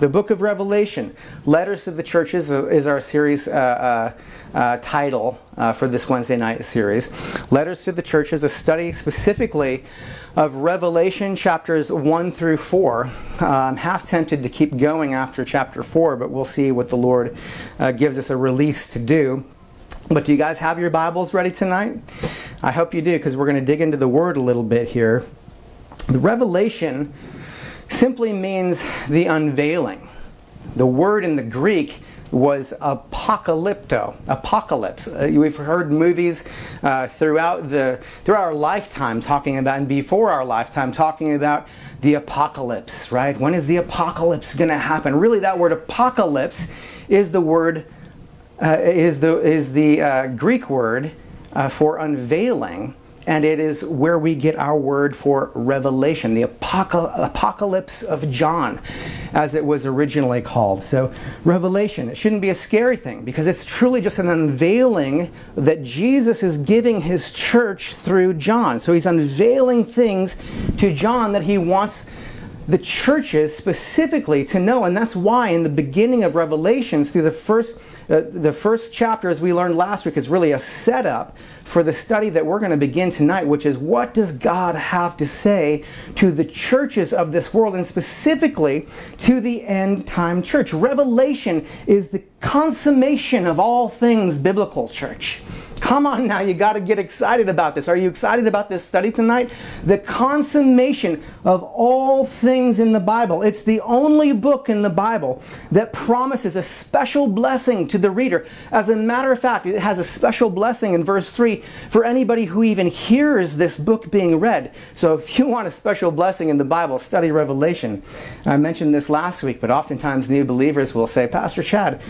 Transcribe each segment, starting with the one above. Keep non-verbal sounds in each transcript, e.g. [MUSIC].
The book of Revelation. Letters to the Churches is our series uh, uh, uh, title uh, for this Wednesday night series. Letters to the Churches, a study specifically of Revelation chapters 1 through 4. Uh, I'm half tempted to keep going after chapter 4, but we'll see what the Lord uh, gives us a release to do. But do you guys have your Bibles ready tonight? I hope you do, because we're going to dig into the Word a little bit here. The Revelation simply means the unveiling. The word in the Greek was apocalypto, apocalypse. Uh, we've heard movies uh, throughout the throughout our lifetime talking about, and before our lifetime talking about the apocalypse. Right? When is the apocalypse going to happen? Really, that word apocalypse is the word uh, is the is the uh, Greek word uh, for unveiling and it is where we get our word for revelation, the apocalypse of John, as it was originally called. So, revelation, it shouldn't be a scary thing because it's truly just an unveiling that Jesus is giving his church through John. So, he's unveiling things to John that he wants the churches specifically to know and that's why in the beginning of revelations through the first uh, the first chapter as we learned last week is really a setup for the study that we're going to begin tonight which is what does god have to say to the churches of this world and specifically to the end time church. Revelation is the consummation of all things biblical church Come on now, you got to get excited about this. Are you excited about this study tonight? The consummation of all things in the Bible. It's the only book in the Bible that promises a special blessing to the reader. As a matter of fact, it has a special blessing in verse 3 for anybody who even hears this book being read. So if you want a special blessing in the Bible, study Revelation. I mentioned this last week, but oftentimes new believers will say, Pastor Chad,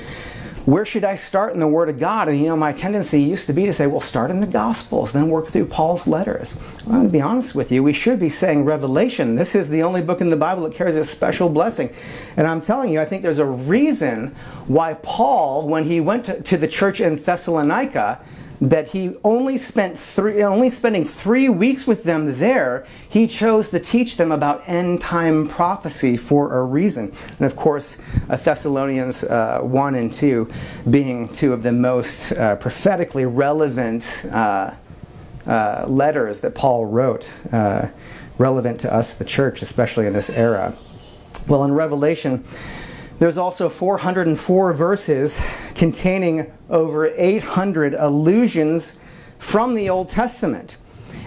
where should I start in the Word of God? And you know, my tendency used to be to say, well, start in the Gospels, then work through Paul's letters. Well, to be honest with you, we should be saying Revelation. This is the only book in the Bible that carries a special blessing. And I'm telling you, I think there's a reason why Paul, when he went to, to the church in Thessalonica, that he only spent three, only spending three weeks with them there, he chose to teach them about end time prophecy for a reason. And of course, uh, Thessalonians uh, 1 and 2 being two of the most uh, prophetically relevant uh, uh, letters that Paul wrote, uh, relevant to us, the church, especially in this era. Well, in Revelation, there's also 404 verses containing over 800 allusions from the Old Testament.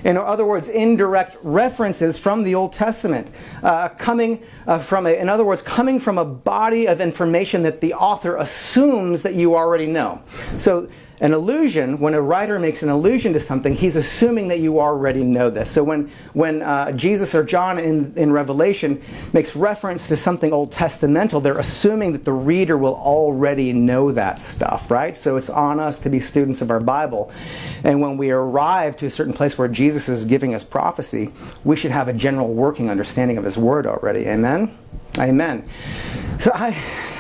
In other words, indirect references from the Old Testament, uh, coming uh, from a, in other words, coming from a body of information that the author assumes that you already know. So an allusion, when a writer makes an allusion to something, he's assuming that you already know this. So when, when uh, Jesus or John in, in Revelation makes reference to something Old Testamental, they're assuming that the reader will already know that stuff, right? So it's on us to be students of our Bible. And when we arrive to a certain place where Jesus is giving us prophecy, we should have a general working understanding of his word already. Amen? Amen. So I,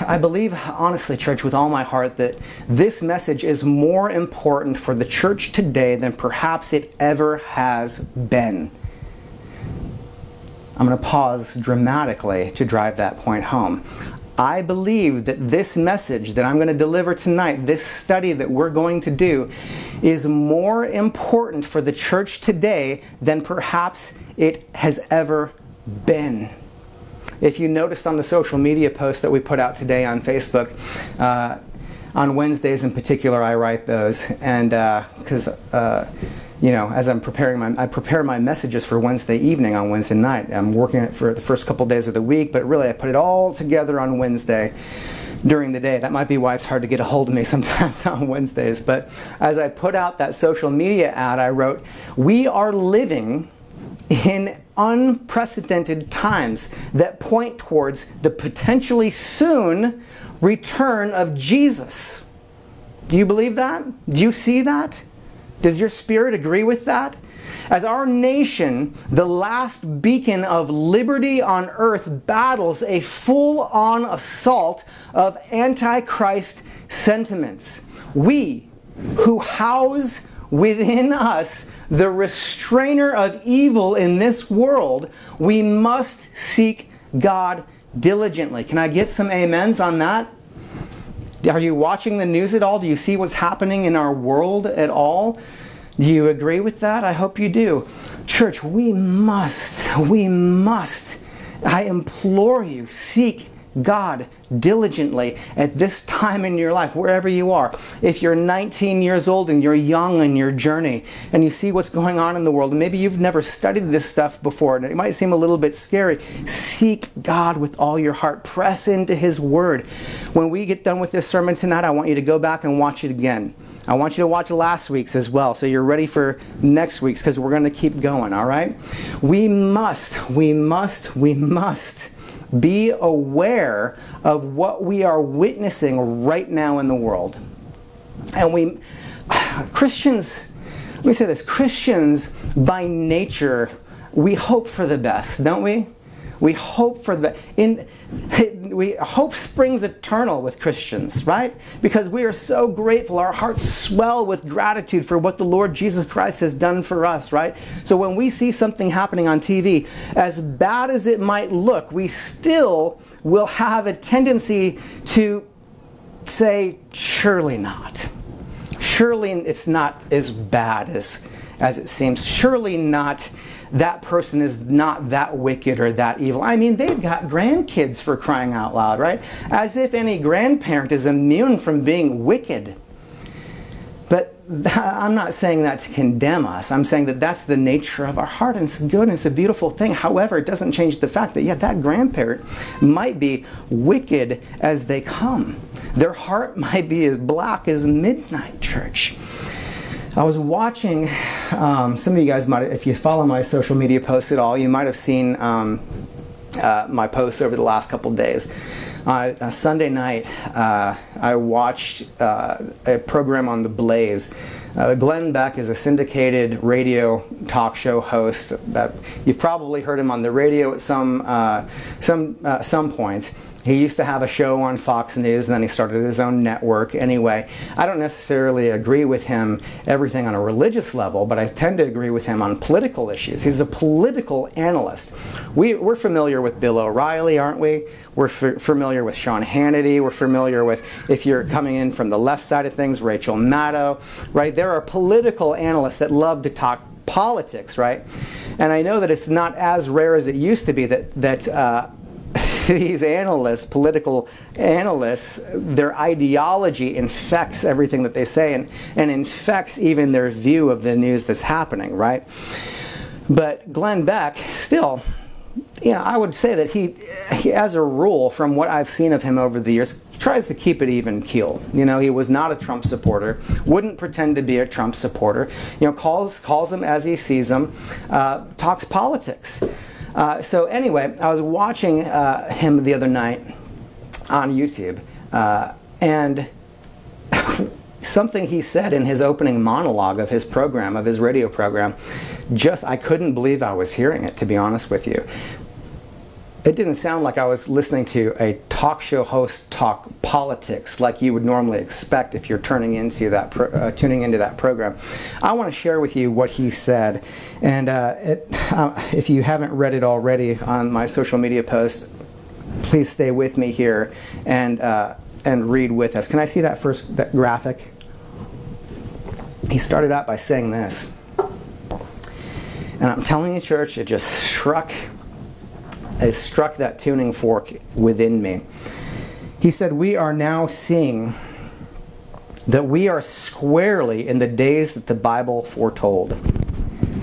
I believe, honestly, church, with all my heart, that this message is more important for the church today than perhaps it ever has been. I'm going to pause dramatically to drive that point home. I believe that this message that I'm going to deliver tonight, this study that we're going to do, is more important for the church today than perhaps it has ever been. If you noticed on the social media post that we put out today on Facebook, uh, on Wednesdays in particular, I write those, and because uh, uh, you know, as I'm preparing my, I prepare my messages for Wednesday evening on Wednesday night. I'm working it for the first couple days of the week, but really I put it all together on Wednesday during the day. That might be why it's hard to get a hold of me [LAUGHS] sometimes on Wednesdays. But as I put out that social media ad, I wrote, "We are living in unprecedented times that point towards the potentially soon return of Jesus. Do you believe that? Do you see that? Does your spirit agree with that? As our nation, the last beacon of liberty on earth, battles a full on assault of antichrist sentiments, we who house within us the restrainer of evil in this world, we must seek God diligently. Can I get some amens on that? Are you watching the news at all? Do you see what's happening in our world at all? Do you agree with that? I hope you do. Church, we must, we must, I implore you, seek God diligently at this time in your life, wherever you are. If you're 19 years old and you're young in your journey and you see what's going on in the world, and maybe you've never studied this stuff before and it might seem a little bit scary, seek God with all your heart. Press into His Word. When we get done with this sermon tonight, I want you to go back and watch it again. I want you to watch last week's as well so you're ready for next week's because we're going to keep going, all right? We must, we must, we must be aware of what we are witnessing right now in the world. And we, [SIGHS] Christians, let me say this Christians by nature, we hope for the best, don't we? We hope for the in [LAUGHS] we hope springs eternal with Christians, right? Because we are so grateful. Our hearts swell with gratitude for what the Lord Jesus Christ has done for us, right? So when we see something happening on TV, as bad as it might look, we still will have a tendency to say, surely not. Surely it's not as bad as, as it seems. Surely not that person is not that wicked or that evil. I mean, they've got grandkids for crying out loud, right? As if any grandparent is immune from being wicked. But [LAUGHS] I'm not saying that to condemn us. I'm saying that that's the nature of our heart, and it's good and it's a beautiful thing. However, it doesn't change the fact that, yeah, that grandparent might be wicked as they come. Their heart [LAUGHS] might be as black as midnight, church. I was watching, um, some of you guys might, if you follow my social media posts at all, you might have seen um, uh, my posts over the last couple days. Uh, Sunday night, uh, I watched uh, a program on The Blaze. Uh, Glenn Beck is a syndicated radio talk show host that you've probably heard him on the radio at some uh, some some point. He used to have a show on Fox News and then he started his own network. Anyway, I don't necessarily agree with him everything on a religious level, but I tend to agree with him on political issues. He's a political analyst. We, we're familiar with Bill O'Reilly, aren't we? We're familiar with Sean Hannity. We're familiar with, if you're coming in from the left side of things, Rachel Maddow, right? There are political analysts that love to talk politics, right? And I know that it's not as rare as it used to be that, that uh, [LAUGHS] these analysts, political analysts, their ideology infects everything that they say and, and infects even their view of the news that's happening, right? But Glenn Beck, still, you know, I would say that he, he, as a rule, from what I've seen of him over the years, tries to keep it even keel. You know, he was not a Trump supporter, wouldn't pretend to be a Trump supporter. You know, calls calls him as he sees him, uh, talks politics. Uh, so anyway, I was watching uh, him the other night on YouTube, uh, and [LAUGHS] something he said in his opening monologue of his program, of his radio program, just I couldn't believe I was hearing it. To be honest with you, it didn't sound like I was listening to a talk show host talk politics like you would normally expect if you're turning into that pro- uh, tuning into that program. I want to share with you what he said, and uh, it, uh, if you haven't read it already on my social media post, please stay with me here and uh, and read with us. Can I see that first that graphic? He started out by saying this. And I'm telling you, church, it just struck it struck that tuning fork within me. He said, We are now seeing that we are squarely in the days that the Bible foretold.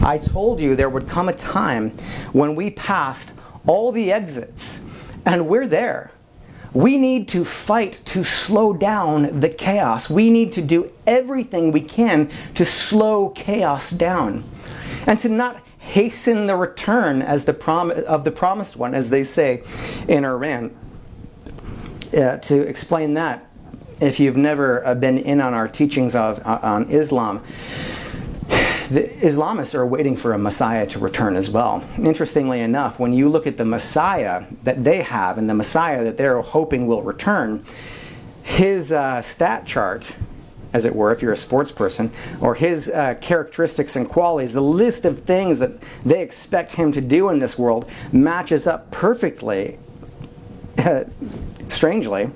I told you there would come a time when we passed all the exits, and we're there. We need to fight to slow down the chaos. We need to do everything we can to slow chaos down and to not hasten the return as the prom- of the promised one, as they say in Iran. Uh, to explain that, if you've never uh, been in on our teachings of uh, on Islam, the Islamists are waiting for a Messiah to return as well. Interestingly enough, when you look at the Messiah that they have and the Messiah that they're hoping will return, his uh, stat chart, as it were, if you're a sports person, or his uh, characteristics and qualities, the list of things that they expect him to do in this world matches up perfectly, [LAUGHS] strangely,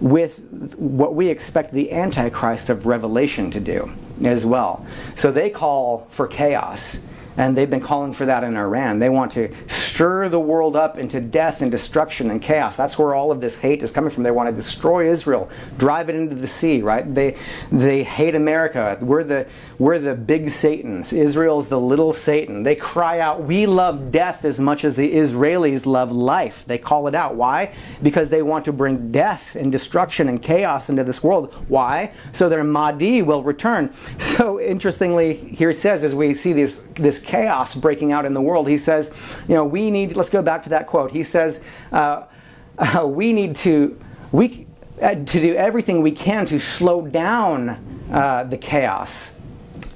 with what we expect the Antichrist of Revelation to do as well. So they call for chaos, and they've been calling for that in Iran. They want to stir the world up into death and destruction and chaos. That's where all of this hate is coming from. They want to destroy Israel, drive it into the sea, right? They they hate America. We're the we're the big Satans. Israel's the little Satan. They cry out, "We love death as much as the Israelis love life." They call it out. Why? Because they want to bring death and destruction and chaos into this world. Why? So their Mahdi will return. [LAUGHS] So interestingly, here it says as we see this this chaos breaking out in the world, he says, you know, we need, let's go back to that quote. He says, uh, [LAUGHS] uh, we need to, we, uh, to do everything we can to slow down uh, the chaos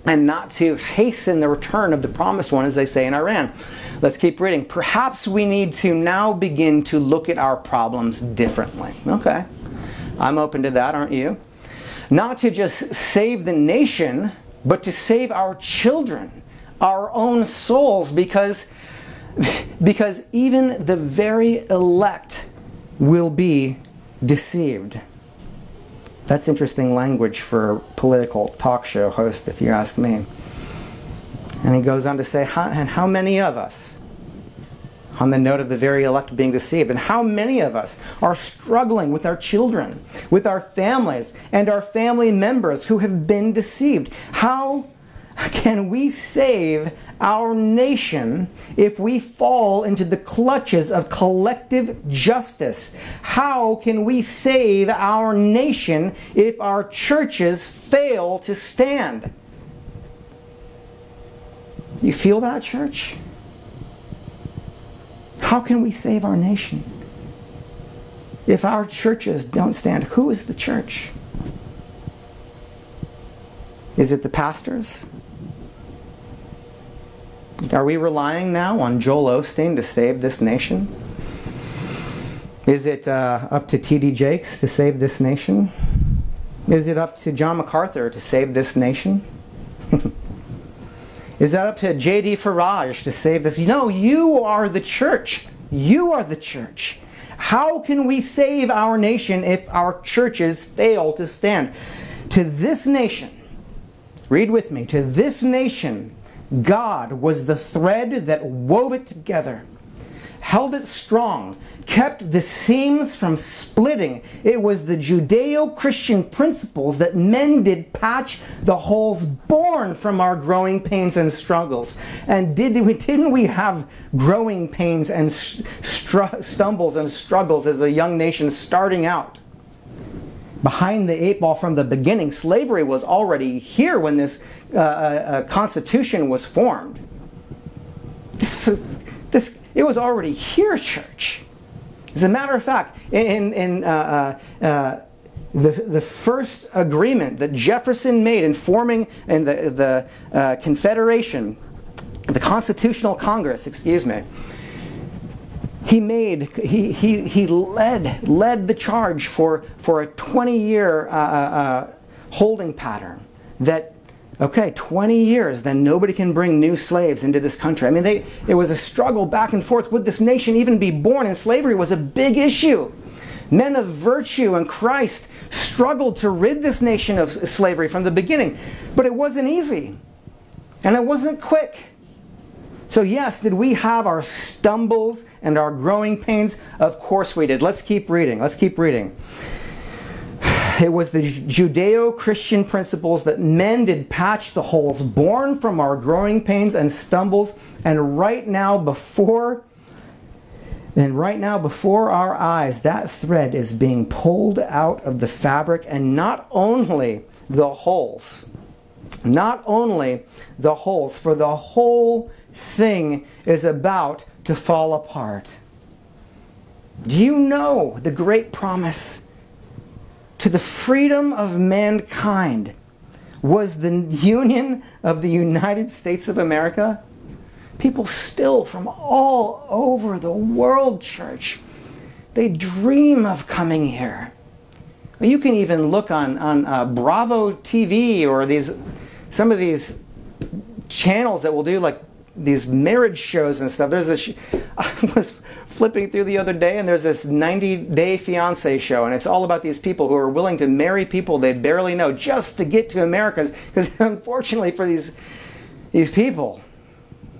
and not to hasten the return of the promised one, as they say in Iran. Let's keep reading. Perhaps we need to now begin to look at our problems differently. Okay. I'm open to that, aren't you? Not to just save the nation, but to save our children, our own souls, because [LAUGHS] because even the very elect will be deceived. That's interesting language for a political talk show host, if you ask me. And he goes on to say, and how many of us, on the note of the very elect being deceived, and how many of us are struggling with our children, with our families, and our family members who have been deceived? How [LAUGHS] can we save our nation if we fall into the clutches of collective justice? How can we save our nation if our churches fail to stand? You feel that, church? How can we save our nation if our churches don't stand? Who is the church? Is it the pastors? Are we relying now on Joel Osteen to save this nation? Is it uh, up to T.D. Jakes to save this nation? Is it up to John MacArthur to save this nation? [LAUGHS] Is that up to J.D. Farage to save this? No, you are the church. You are the church. How can we save our nation if our churches fail to stand? To this nation, read with me, to this nation God was the thread that wove it together, held it strong, kept the seams from splitting. It was the Judeo Christian principles that mended, patch the holes born from our growing pains and struggles. And did we, didn't we have growing pains and stumbles and struggles as a young nation starting out? behind the eight ball from the beginning. Slavery was already here when this uh, uh, uh, Constitution was formed. This, this, it was already here, church. As a matter of fact, in, in uh, uh, uh, the, the first agreement that Jefferson made in forming in the, the Confederation, the Constitutional Congress, excuse me, he made he, he, he led led the charge for for a 20 year uh, uh, uh, holding pattern that okay 20 years then nobody can bring new slaves into this country i mean they it was a struggle back and forth would this nation even be born and slavery was a big issue men of virtue and christ struggled to rid this nation of slavery from the beginning but it wasn't easy and it wasn't quick so, yes, did we have our stumbles and our growing pains? Of course we did. Let's keep reading. Let's keep reading. It was the Judeo Christian principles that mended, patched the holes born from our growing pains and stumbles, and right now before and right now before our eyes that thread is being pulled out of the fabric and not only the holes Not only the holes, for the whole thing is about to fall apart. Do you know the great promise to the freedom of mankind was the union of the United States of America? People still from all over the world, church, they dream of coming here. You can even look on, on uh, Bravo TV or these some of these channels that will do like these marriage shows and stuff. There's this. [LAUGHS] I was flipping through the other day, and there's this 90 Day Fiance show, and it's all about these people who are willing to marry people they barely know just to get to America. Because [LAUGHS] unfortunately, for these these people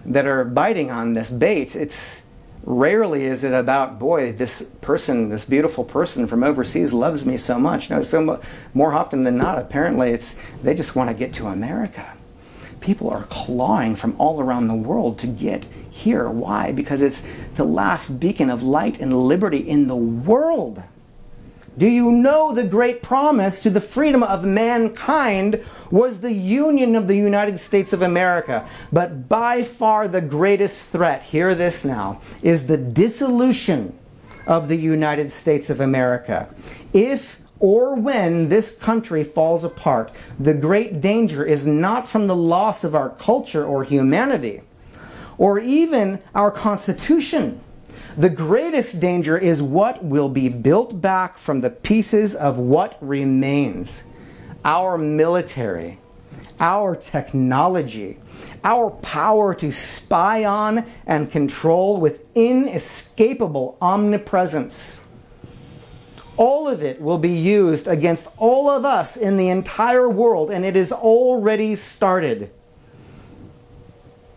that are biting on this bait, it's rarely is it about boy this person this beautiful person from overseas loves me so much no so more often than not apparently it's they just want to get to america people are clawing from all around the world to get here why because it's the last beacon of light and liberty in the world do you know the great promise to the freedom of mankind was the union of the United States of America? But by far the greatest threat, hear this now, is the dissolution of the United States of America. If or when this country falls apart, the great danger is not from the loss of our culture or humanity, or even our Constitution the greatest danger is what will be built back from the pieces of what remains. Our military, our technology, our power to spy on and control with inescapable omnipresence. All of it will be used against all of us in the entire world, and it is already started.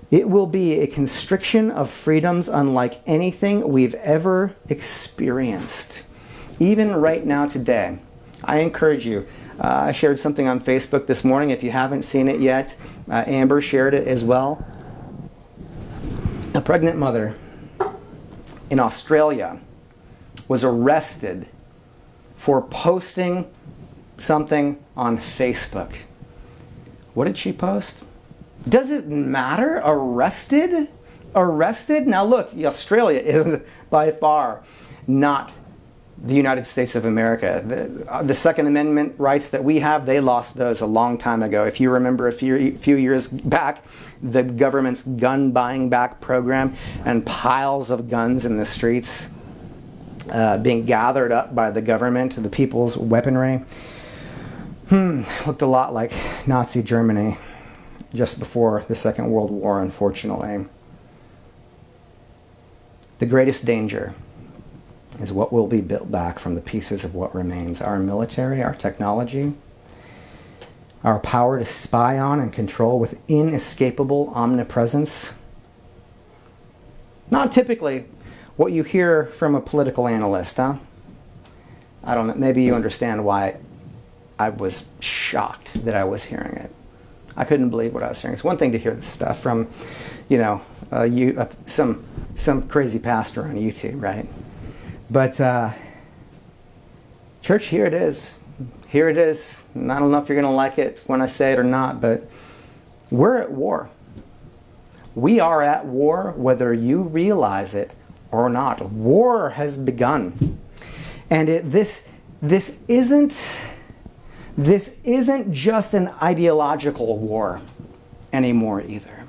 It will be a constriction of freedoms unlike anything we've ever experienced. Even right now, today, I encourage you. Uh, I shared something on Facebook this morning. If you haven't seen it yet, uh, Amber shared it as well. A pregnant mother in Australia was arrested for posting something on Facebook. What did she post? Does it matter? Arrested? Arrested? Now, look, Australia [LAUGHS] is by far not the United States of America. The, uh, the, Second Amendment rights that we have, they lost those a long time ago. If you remember a few, few years back, the government's gun buying back program and piles of guns in the streets uh, being gathered up by the government, the people's weaponry, hmm, looked a lot like Nazi Germany just before the Second World War, unfortunately. The greatest danger is what will be built back from the pieces of what remains our military, our technology, our power to spy on and control with inescapable omnipresence. Not typically what you hear from a political analyst, huh? I don't know, maybe you understand why I was shocked that I was hearing it. I couldn't believe what I was hearing. It's one thing to hear this stuff from, you know, uh, you, uh, some some crazy pastor on YouTube, right? But uh, church, here it is. Here it is. And I don't know if you're going to like it when I say it or not, but we're at war. We are at war, whether you realize it or not. War has begun, and it, this this isn't this isn't just an ideological war anymore either.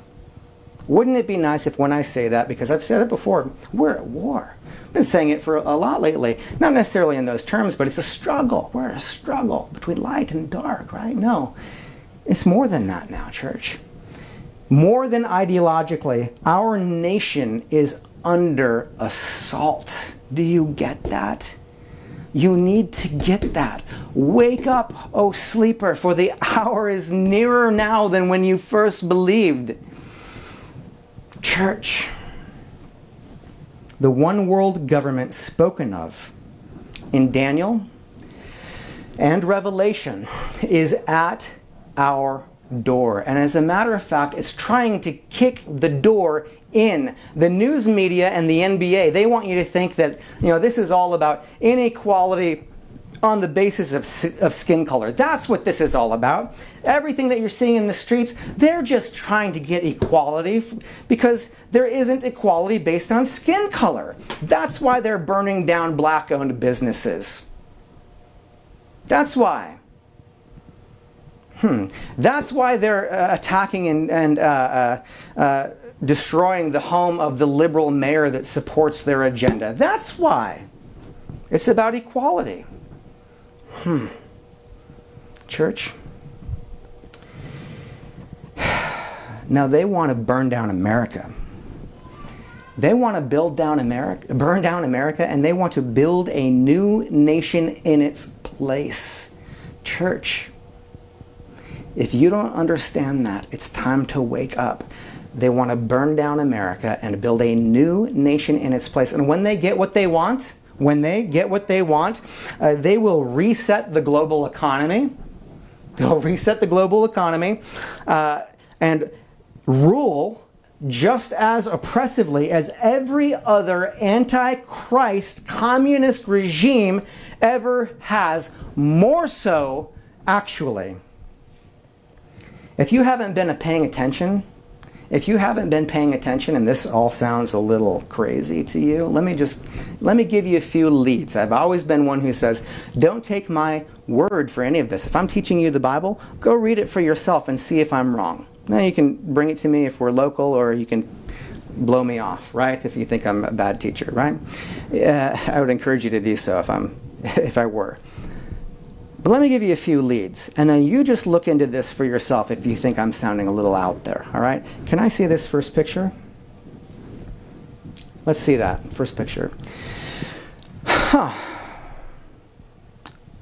Wouldn't it be nice if when I say that, because I've said it before, we're at war. I've been saying it for a lot lately. Not necessarily in those terms, but it's a struggle. We're in a struggle between light and dark, right? No. It's more than that now, church. More than ideologically, our nation is under assault. Do you get that? You need to get that. Wake up, O sleeper, for the [LAUGHS] hour is nearer now than when you first believed. Church, the one world government spoken of in Daniel and Revelation is at our door. And as a matter of fact, it's trying to kick the door in the news media and the NBA. They want you to think that, you know, this is all about inequality on the basis of, of skin color. That's what this is all about. Everything that you're seeing in the streets, they're just trying to get equality because there isn't equality based on skin color. That's why they're burning down black owned businesses. That's why. Hmm. That's why they're uh, attacking and, and uh, uh, uh destroying the home of the liberal mayor that supports their agenda. That's why. It's about equality. Hmm. Church? [SIGHS] Now they want to burn down America. They want to build down America, burn down America, and they want to build a new nation in its place. Church, if you don't understand that, it's time to wake up. They want to burn down America and build a new nation in its place. And when they get what they want, when they get what they want, uh, they will reset the global economy. They'll reset the global economy uh, and rule just as oppressively as every other antichrist communist regime ever has, more so, actually. If you haven't been paying attention, if you haven't been paying attention and this all sounds a little crazy to you, let me just let me give you a few leads. I've always been one who says, don't take my word for any of this. If I'm teaching you the Bible, go read it for yourself and see if I'm wrong. Now you can bring it to me if we're local or you can blow me off, right? If you think I'm a bad teacher, right? Uh, I would encourage you to do so if I'm [LAUGHS] if I were. But let me give you a few leads, and then you just look into this for yourself if you think I'm sounding a little out there, all right? Can I see this first picture? Let's see that first picture. Huh.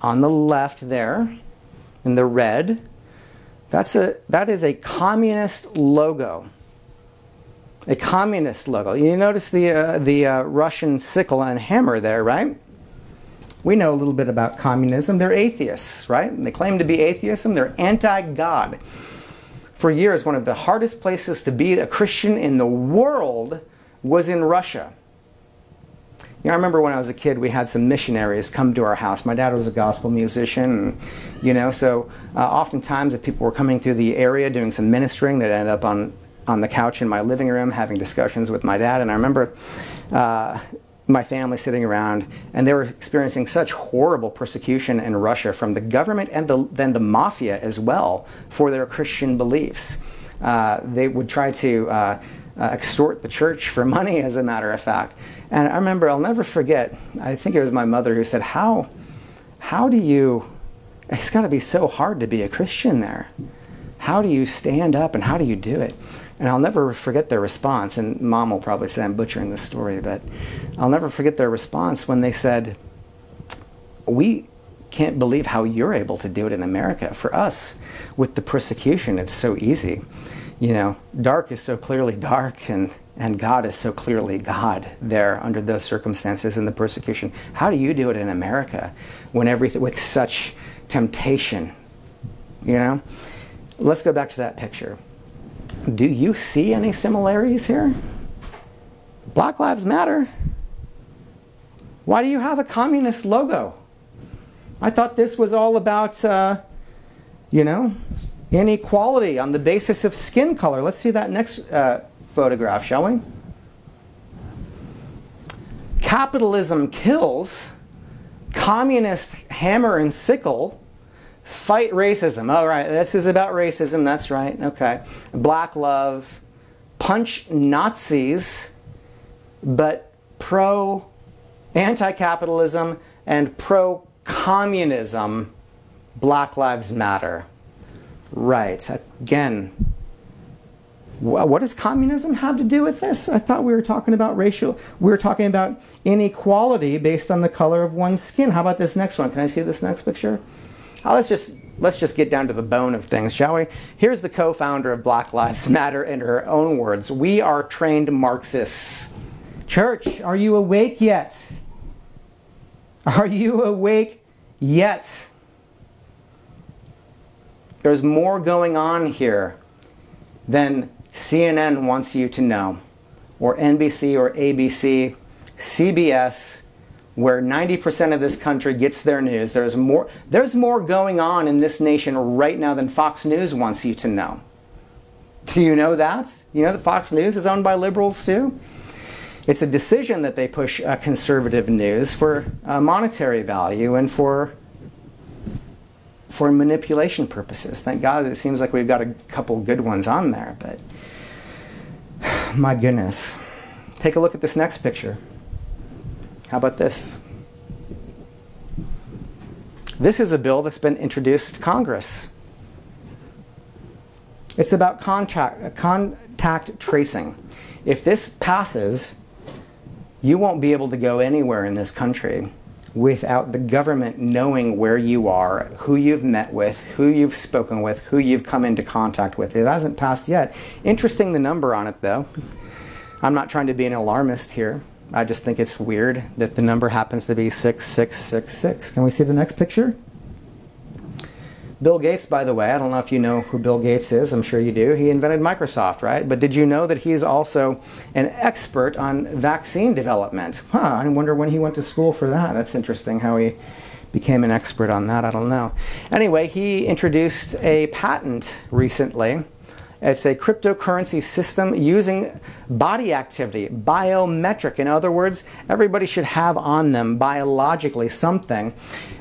On the left there, in the red, that's a, that is a communist logo. A communist logo. You notice the, uh, the uh, Russian sickle and hammer there, right? We know a little bit about communism. They're atheists, right? And they claim to be atheism. They're anti God. For years, one of the hardest places to be a Christian in the world was in Russia. You know, I remember when I was a kid, we had some missionaries come to our house. My dad was a gospel musician, and, you know, so uh, oftentimes if people were coming through the area doing some ministering, they'd end up on, on the couch in my living room having discussions with my dad. And I remember uh, my family sitting around, and they were experiencing such horrible persecution in Russia from the government and the, then the mafia as well for their Christian beliefs. Uh, they would try to uh, uh, extort the church for [LAUGHS] money, as a matter of fact. And I remember, I'll never forget, I think it was my mother who said, How, how do you, it's got to be so hard to be a Christian there. How do you stand up and how do you do it? And I'll never forget their response. And mom will probably say I'm butchering this story, but I'll never forget their response when they said, We can't believe how you're able to do it in America. For us, with the persecution, it's so easy. You know, dark is so clearly dark, and, and God is so clearly God there under those circumstances in the persecution. How do you do it in America when everything with such temptation? You know? Let's go back to that picture. Do you see any similarities here? Black Lives Matter. Why do you have a communist logo? I thought this was all about, uh, you know, inequality on the basis of skin color. Let's see that next uh, photograph, shall we? Capitalism kills, communist hammer and sickle Fight racism. All right, this is about racism. That's right. Okay. Black love. Punch Nazis, but pro anti capitalism and pro communism. Black Lives Matter. Right. Again, what does communism have to do with this? I thought we were talking about racial, we were talking about inequality based on the color of one's skin. How about this next one? Can I see this next picture? Uh, let's just let's just get down to the bone of things, shall we? Here's the co-founder of Black Lives Matter in her own words. We are trained Marxists. Church, are you awake yet? Are you awake yet? There's more going on here than CNN wants you to know, or NBC or ABC, CBS, where 90% of this country gets their news. There's more, there's more going on in this nation right now than Fox News wants you to know. Do you know that? You know that Fox News is owned by liberals too? It's a decision that they push uh, conservative news for uh, monetary value and for for manipulation purposes. Thank God it seems like we've got a couple good ones on there, but [SIGHS] my goodness. Take a look at this next picture. How about this? This is a bill that's been introduced to Congress. It's about contact, uh, contact tracing. If this passes, you won't be able to go anywhere in this country without the government knowing where you are, who you've met with, who you've spoken with, who you've come into contact with. It hasn't passed yet. Interesting the number on it though. I'm not trying to be an alarmist here. I just think it's weird that the number happens to be 6666. Can we see the next picture? Bill Gates, by the way, I don't know if you know who Bill Gates is. I'm sure you do. He invented Microsoft, right? But did you know that he's also an expert on vaccine development? Huh, I wonder when he went to school for that. That's interesting how he became an expert on that. I don't know. Anyway, he introduced a patent recently it's a cryptocurrency system using body activity, biometric. In other words, everybody should have on them biologically something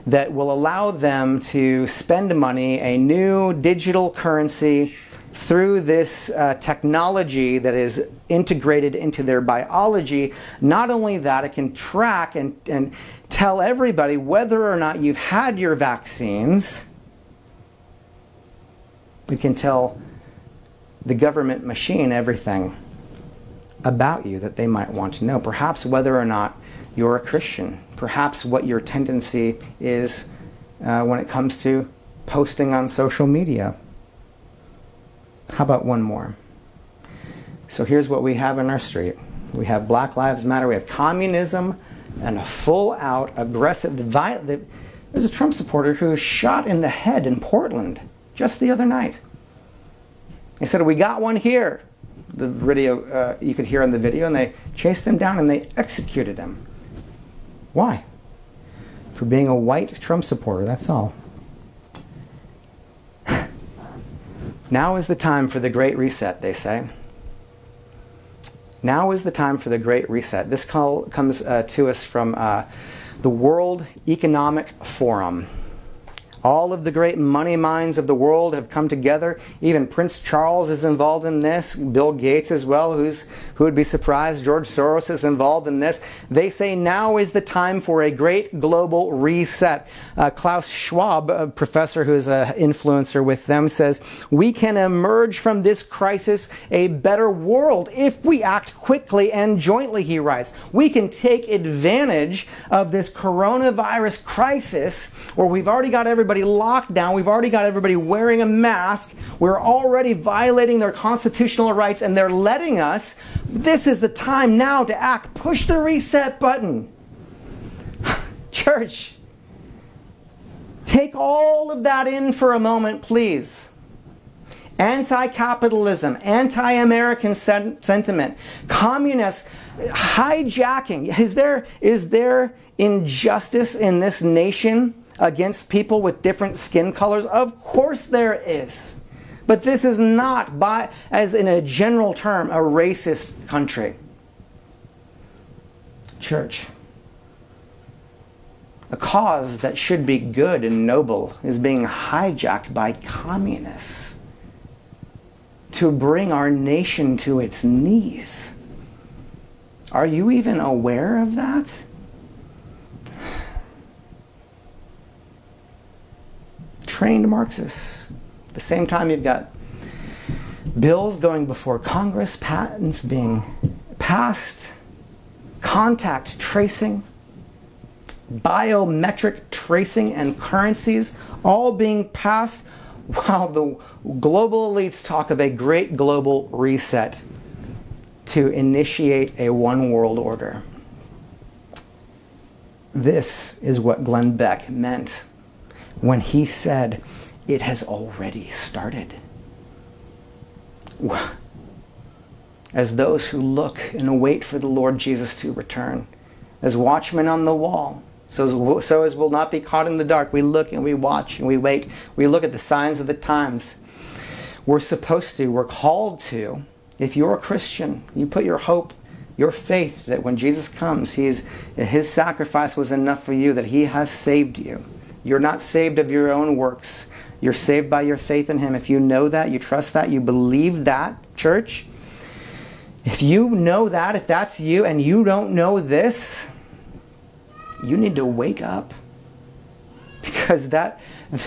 that will allow them to spend money, a new digital currency, through this uh, technology that is integrated into their biology. Not only that, it can track and, and tell everybody whether or not you've had your vaccines. It can tell the government machine everything about you that they might want to know. Perhaps whether or not you're a Christian. Perhaps what your tendency is uh, when it comes to posting on social media. How about one more? So here's what we have in our street we have Black Lives Matter, we have communism, and a full out aggressive. There's a Trump supporter who was shot in the head in Portland just the other night. They said, We got one here. The video, uh, you could hear in the video, and they chased him down and they executed him. Why? For being a white Trump supporter, that's all. [LAUGHS] now is the time for the Great Reset, they say. Now is the time for the Great Reset. This call comes uh, to us from uh, the World Economic Forum. All of the great money minds of the world have come together. Even Prince Charles is involved in this. Bill Gates as well, who's, who would be surprised? George Soros is involved in this. They say now is the time for a great global reset. Uh, Klaus Schwab, a professor who's an influencer with them, says we can emerge from this crisis a better world if we act quickly and jointly, he writes. We can take advantage of this coronavirus crisis where we've already got everybody locked down. We've already got everybody wearing a mask. We're already violating their constitutional rights, and they're letting us. This is the time now to act. Push the reset button. [LAUGHS] Church, take all of that in for a moment, please anti capitalism, anti American sen- sentiment, communist hijacking. Is there, is there injustice in this nation? against people with different skin colors? Of course there is. But this is not, by, as in a general term, a racist country. Church. A cause that should be good and noble is being hijacked by communists to bring our nation to its knees. Are you even aware of that? [SIGHS] trained Marxists. At the same time, you've got bills going before Congress, patents being passed, contact tracing, biometric tracing, and currencies all being passed while the global elites talk of a great global reset to initiate a one world order. This is what Glenn Beck meant when he said, It has already started. As those who look and await for the Lord Jesus to return, as watchmen on the wall. So as, so as we'll not be caught in the dark, we look and we watch and we wait. We look at the signs of the times. We're supposed to, we're called to. If you're a Christian, you put your hope, your faith that when Jesus comes, he's, his sacrifice was enough for you, that he has saved you. You're not saved of your own works. You're saved by your faith in him. If you know that, you trust that, you believe that, church, if you know that, if that's you, and you don't know this, you need to wake up. [LAUGHS] Because that,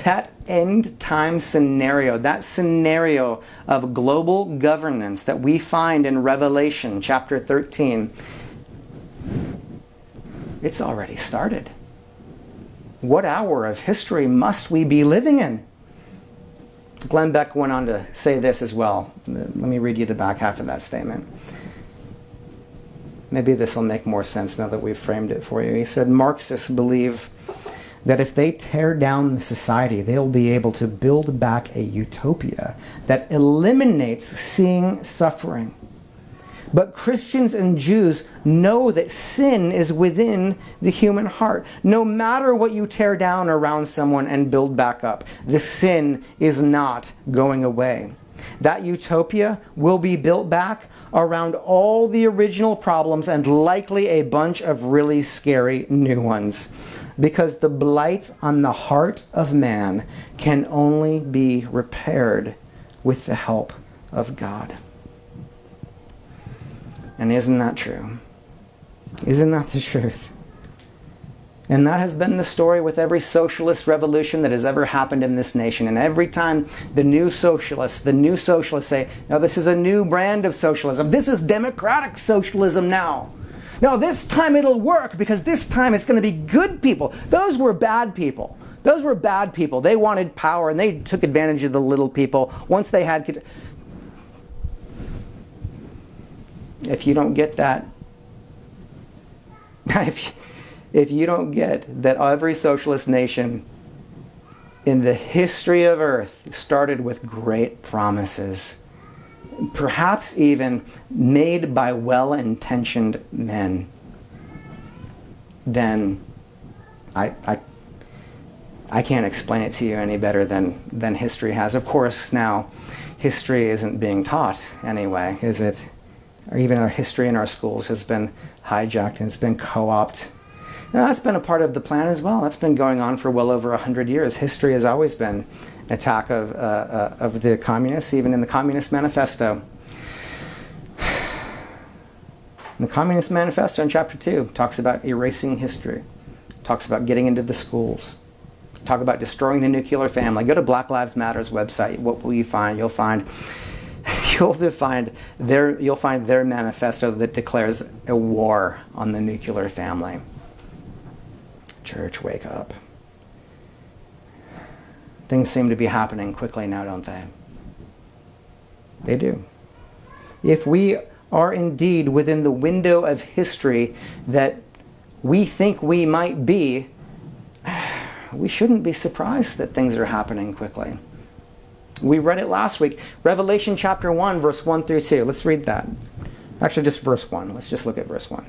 that end time scenario, that scenario of global governance that we find in Revelation chapter 13, it's already started. What hour of history must we be living in? Glenn Beck went on to say this as well. Let me read you the back half of that statement. Maybe this will make more sense now that we've framed it for you. He said Marxists believe that if they tear down the society, they'll be able to build back a utopia that eliminates seeing suffering. But Christians and Jews know that sin is within the human heart. No matter what you tear down around someone and build back up, the sin is not going away. That utopia will be built back around all the original problems and likely a bunch of really scary new ones. Because the blight on the heart of man can only be repaired with the help of God. And isn't that true? Isn't that the truth? And that has been the story with every socialist revolution that has ever happened in this nation. And every time the new socialists, the new socialists say, no, this is a new brand of socialism. This is democratic socialism now. No, this time it'll work because this time it's going to be good people. Those were bad people. Those were bad people. They wanted power and they took advantage of the little people once they had if you don't get that, [LAUGHS] if, if you don't get that every socialist nation in the history of earth started with great promises, perhaps even made by well intentioned men, then I, I, I can't explain it to you any better than, than history has. Of course, now history isn't being taught anyway, is it? Or even our history in our schools has been hijacked and it's been co-opted. Now, that's been a part of the plan as well. That's been going on for well over 100 years. History has always been an attack of, uh, uh, of the communists, even in the Communist Manifesto. [SIGHS] the Communist Manifesto in Chapter 2 talks about erasing history, talks about getting into the schools, talk about destroying the nuclear family. Go to Black Lives Matter's website. What will you find? You'll find [LAUGHS] you'll find their you'll find their manifesto that declares a war on the nuclear family. Church, wake up. Things seem to be happening quickly now, don't they? They do. If we are indeed within the window of history that we think we might be, [SIGHS] we shouldn't be surprised that things are happening quickly. We read it last week. Revelation chapter 1, verse 1 through 2. Let's read that. Actually, just verse 1. Let's just look at verse 1.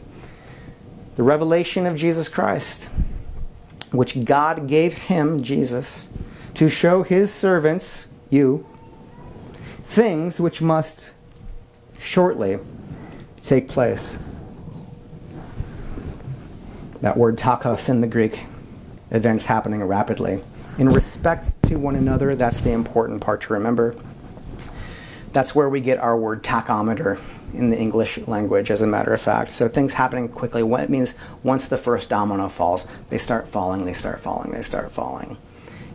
The revelation of Jesus Christ, which God gave him, Jesus, to show his servants, you, things which must shortly take place. That word tachos in the Greek, events happening rapidly in respect to one another. That's the important part to remember. That's where we get our word tachometer in the English language, as a matter of fact. So things happening quickly. What it means once the first domino falls, they start falling, they start falling, they start falling.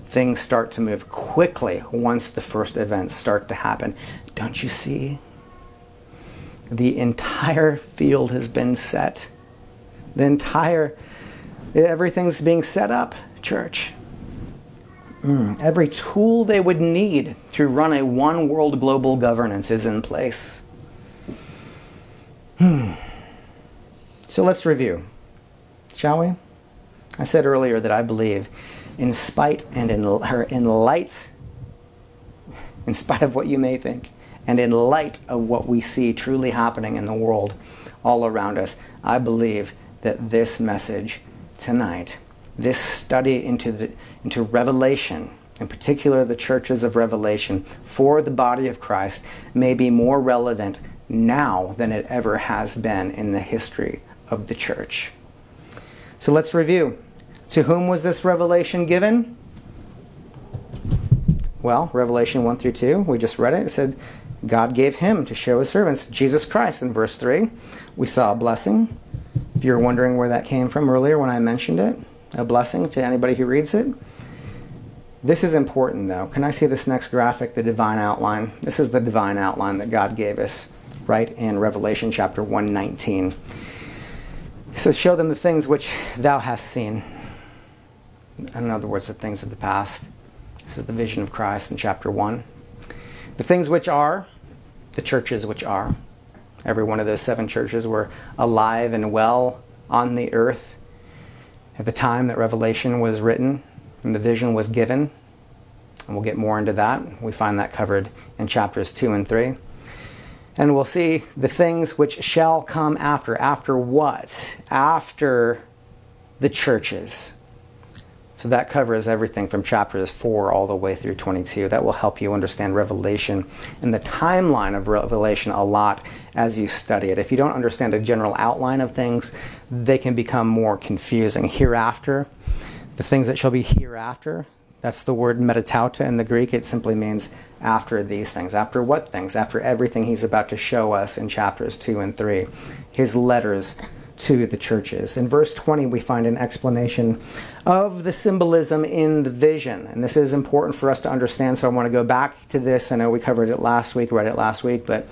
Things start to move quickly once the first events start to happen. Don't you see? The entire field has been set. The entire, everything's being set up, church. Mm, every tool they would need to run a one world global governance is in place. Hmm. So let's review, shall we? I said earlier that I believe, in spite and in, or in light, in spite of what you may think, and in light of what we see truly happening in the world all around us, I believe that this message tonight, this study into, the, into Revelation, in particular the churches of Revelation, for the body of Christ, may be more relevant now than it ever has been in the history of the church. So let's review. To whom was this revelation given? Well, Revelation 1 through 2, we just read it. It said, God gave him to show his servants, Jesus Christ. In verse 3, we saw a blessing. If you're wondering where that came from earlier when I mentioned it, a blessing to anybody who reads it. This is important though. Can I see this next graphic, the divine outline? This is the divine outline that God gave us, right, in Revelation chapter 119. He says, Show them the things which thou hast seen. In other words, the things of the past. This is the vision of Christ in chapter 1. The things which are, the churches which are. Every one of those seven churches were alive and well on the earth at the time that Revelation was written and the vision was given. And we'll get more into that. We find that covered in chapters 2 and 3. And we'll see the things which shall come after. After what? After the churches. So that covers everything from chapters 4 all the way through 22. That will help you understand Revelation and the timeline of Revelation a lot as you study it. If you don't understand a general outline of things, they can become more confusing. Hereafter, the things that shall be hereafter, that's the word metatauta in the Greek. It simply means after these things. After what things? After everything he's about to show us in chapters 2 and 3. His letters to the churches. In verse 20, we find an explanation of the symbolism in the vision. And this is important for us to understand, so I want to go back to this. I know we covered it last week, read it last week, but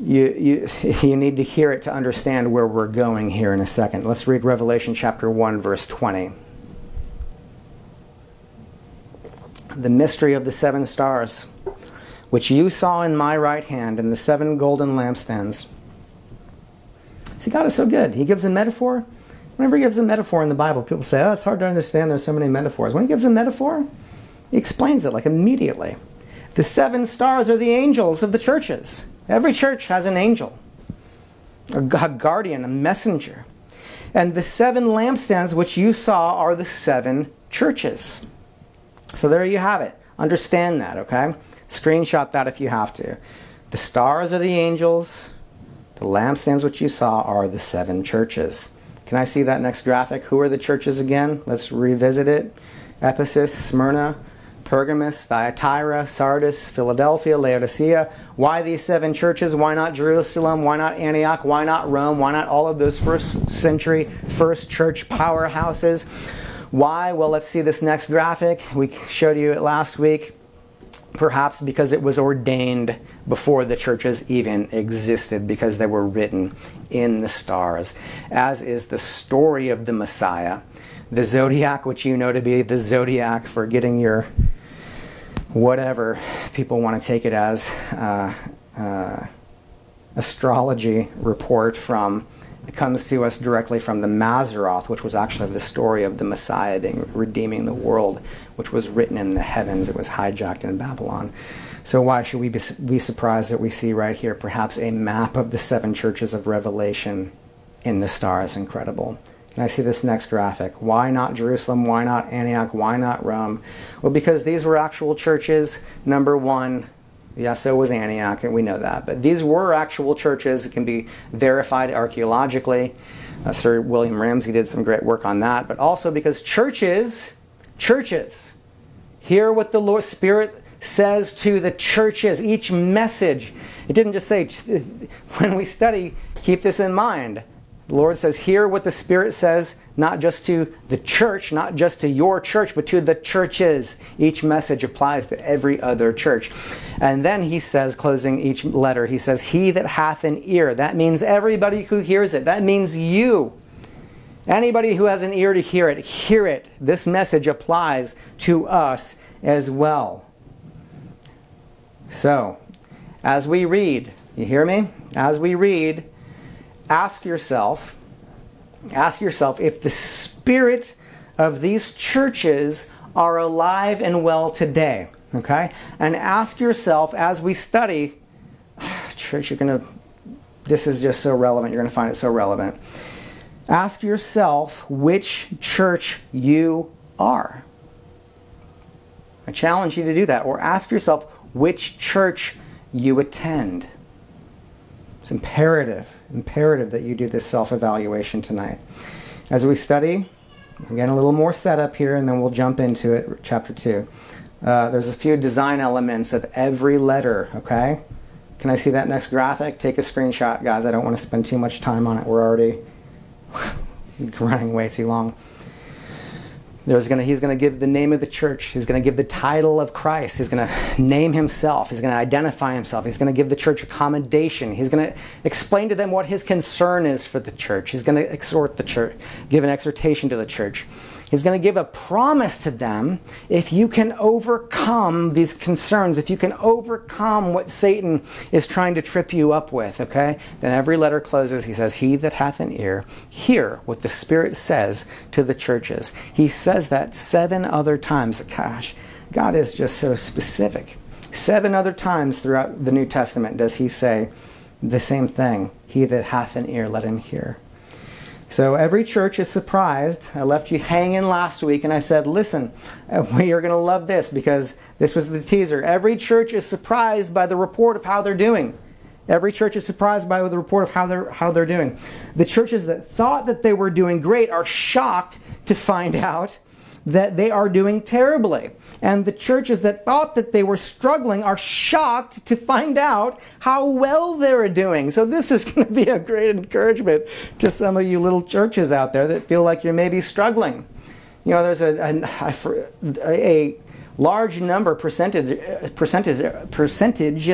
you, you, [LAUGHS] you need to hear it to understand where we're going here in a second. Let's read Revelation chapter 1, verse 20. The mystery of the seven stars, which you saw in my right hand, and the seven golden lampstands. See, God is so good. He gives a metaphor. Whenever he gives a metaphor in the Bible, people say, oh, it's hard to understand. There's so many metaphors. When he gives a metaphor, he explains it like immediately. The seven stars are the angels of the churches. Every church has an angel, a guardian, a messenger. And the seven lampstands which you saw are the seven churches. So there you have it. Understand that, okay? Screenshot that if you have to. The stars are the angels, the lampstands which you saw are the seven churches. Can I see that next graphic? Who are the churches again? Let's revisit it. Ephesus, Smyrna, Pergamus, Thyatira, Sardis, Philadelphia, Laodicea. Why these seven churches? Why not Jerusalem? Why not Antioch? Why not Rome? Why not all of those first century, first church powerhouses? Why? Well, let's see this next graphic. We showed you it last week perhaps because it was ordained before the churches even existed, because they were written in the stars, as is the story of the Messiah. The zodiac, which you know to be the zodiac for getting your whatever people want to take it as, uh, uh, astrology report from it comes to us directly from the Mazzaroth, which was actually the story of the Messiah being, redeeming the world, which was written in the heavens. It was hijacked in Babylon. So, why should we be, be surprised that we see right here perhaps a map of the seven churches of Revelation in the stars? Incredible. Can I see this next graphic? Why not Jerusalem? Why not Antioch? Why not Rome? Well, because these were actual churches. Number one, yes, so was Antioch, and we know that. But these were actual churches. It can be verified archaeologically. Uh, Sir William Ramsay did some great work on that. But also because churches, churches, hear what the Lord Spirit says to the churches. Each message. It didn't just say, [LAUGHS] when we study, keep this in mind. The Lord says, hear what the Spirit says, not just to the church, not just to your church, but to the churches. Each message applies to every other church. And then he says, closing each letter, he says, He that hath an ear. That means everybody who hears it. That means you. Anybody who has an ear to hear it, hear it. This message applies to us as well. So, as we read, you hear me? As we read, ask yourself, ask yourself if the spirit of these churches are alive and well today. Okay? And ask yourself as we study, [SIGHS] church, you're going to, this is just so relevant. You're going to find it so relevant. Ask yourself which church you are. I challenge you to do that. Or ask yourself which church you attend. It's imperative, imperative that you do this self evaluation tonight. As we study, we're getting a little more setup here, and then we'll jump into it, chapter 2. Uh, there's a few design elements of every letter, okay? Can I see that next graphic? Take a screenshot, guys. I don't want to spend too much time on it. We're already [LAUGHS] running way too long. There's gonna, he's going to give the name of the church. He's going to give the title of Christ. He's going to name himself. He's going to identify himself. He's going to give the church commendation. He's going to explain to them what his concern is for the church. He's going to exhort the church, give an exhortation to the church. He's going to give a promise to them if you can overcome these concerns, if you can overcome what Satan is trying to trip you up with, okay? Then every letter closes. He says, He that hath an ear, hear what the Spirit says to the churches. He says that seven other times. Gosh, God is just so specific. Seven other times throughout the New Testament does he say the same thing He that hath an ear, let him hear. So every church is surprised. I left you hanging last week and I said, listen, [LAUGHS] we are going to love this because this was the teaser. Every church is surprised by the report of how they're doing. Every church is surprised by the report of how they're, how they're doing. The churches that thought that they were doing great are shocked to find [LAUGHS] out that they are doing terribly. And the churches that thought that they were struggling are shocked to find out how well they're doing. So, this is [LAUGHS] going to be a great encouragement to some of you little churches out there that feel like you're maybe struggling. You know, there's a, a, [LAUGHS] a large number, percentage, percentage, percentage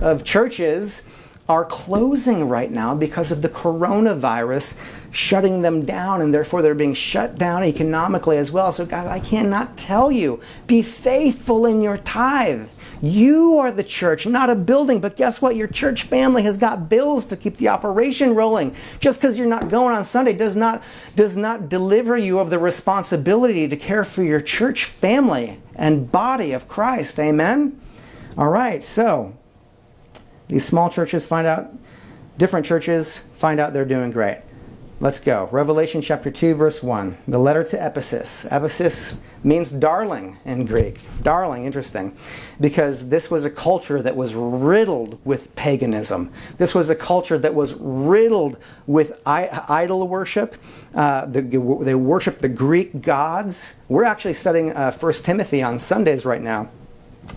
of churches are closing right now because of the coronavirus shutting them down, and therefore they're being shut down economically as well. So, guys, I cannot tell you be faithful in your tithe. You are the church, not a building. But guess what? Your church family has got bills to keep the operation rolling. Just because you're not going on Sunday does not, does not deliver you of the responsibility to care for your church family and body of Christ. Amen? All right, so these small churches find out, different churches find out they're doing great. Let's go. Revelation chapter 2, verse 1. The letter to Ephesus. Ephesus means darling in Greek. Darling, interesting. Because this was a culture that was riddled with paganism. This was a culture that was riddled with idol worship. Uh, the, they worshiped the Greek gods. We're actually studying uh, 1 Timothy on Sundays right now.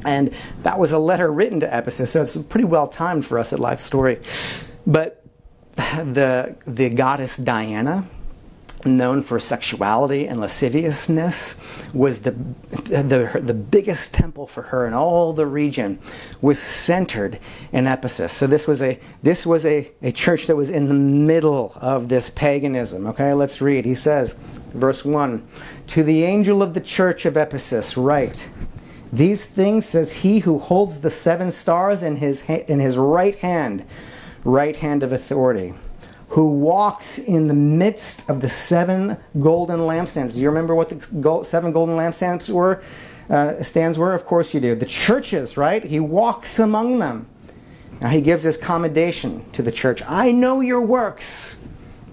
And that was a letter written to Ephesus, so it's pretty well timed for us at Life Story. But [SIGHS] the, the goddess Diana, known for sexuality and lasciviousness, was the, the, the biggest temple for her in all the region, was centered in Ephesus. So this was a, this was a, a church that was in the middle of this paganism. Okay, let's read. He says, verse 1 To the angel of the church of Ephesus, write, These things says he who holds the seven stars in his, in his right hand right hand of authority, who walks in the midst of the seven golden lampstands. Do you remember what the gold, seven golden lampstands were? Uh, stands were? Of course you do. The churches, right? He walks among them. Now he gives his commendation to the church. I know your works.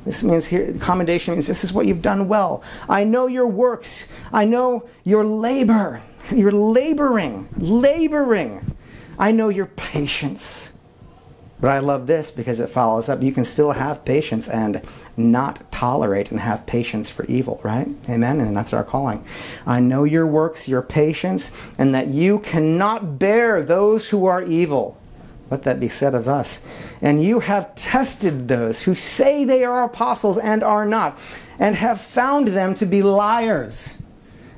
This means here, commendation means this is what you've done well. I know your works. I know your labor. You're laboring, laboring. I know your patience. But I love this because it follows up. You can still have patience and not tolerate and have patience for evil, right? Amen. And that's our calling. I know your works, your patience, and that you cannot bear those who are evil. Let that be said of us. And you have tested those who say they are apostles and are not, and have found them to be liars.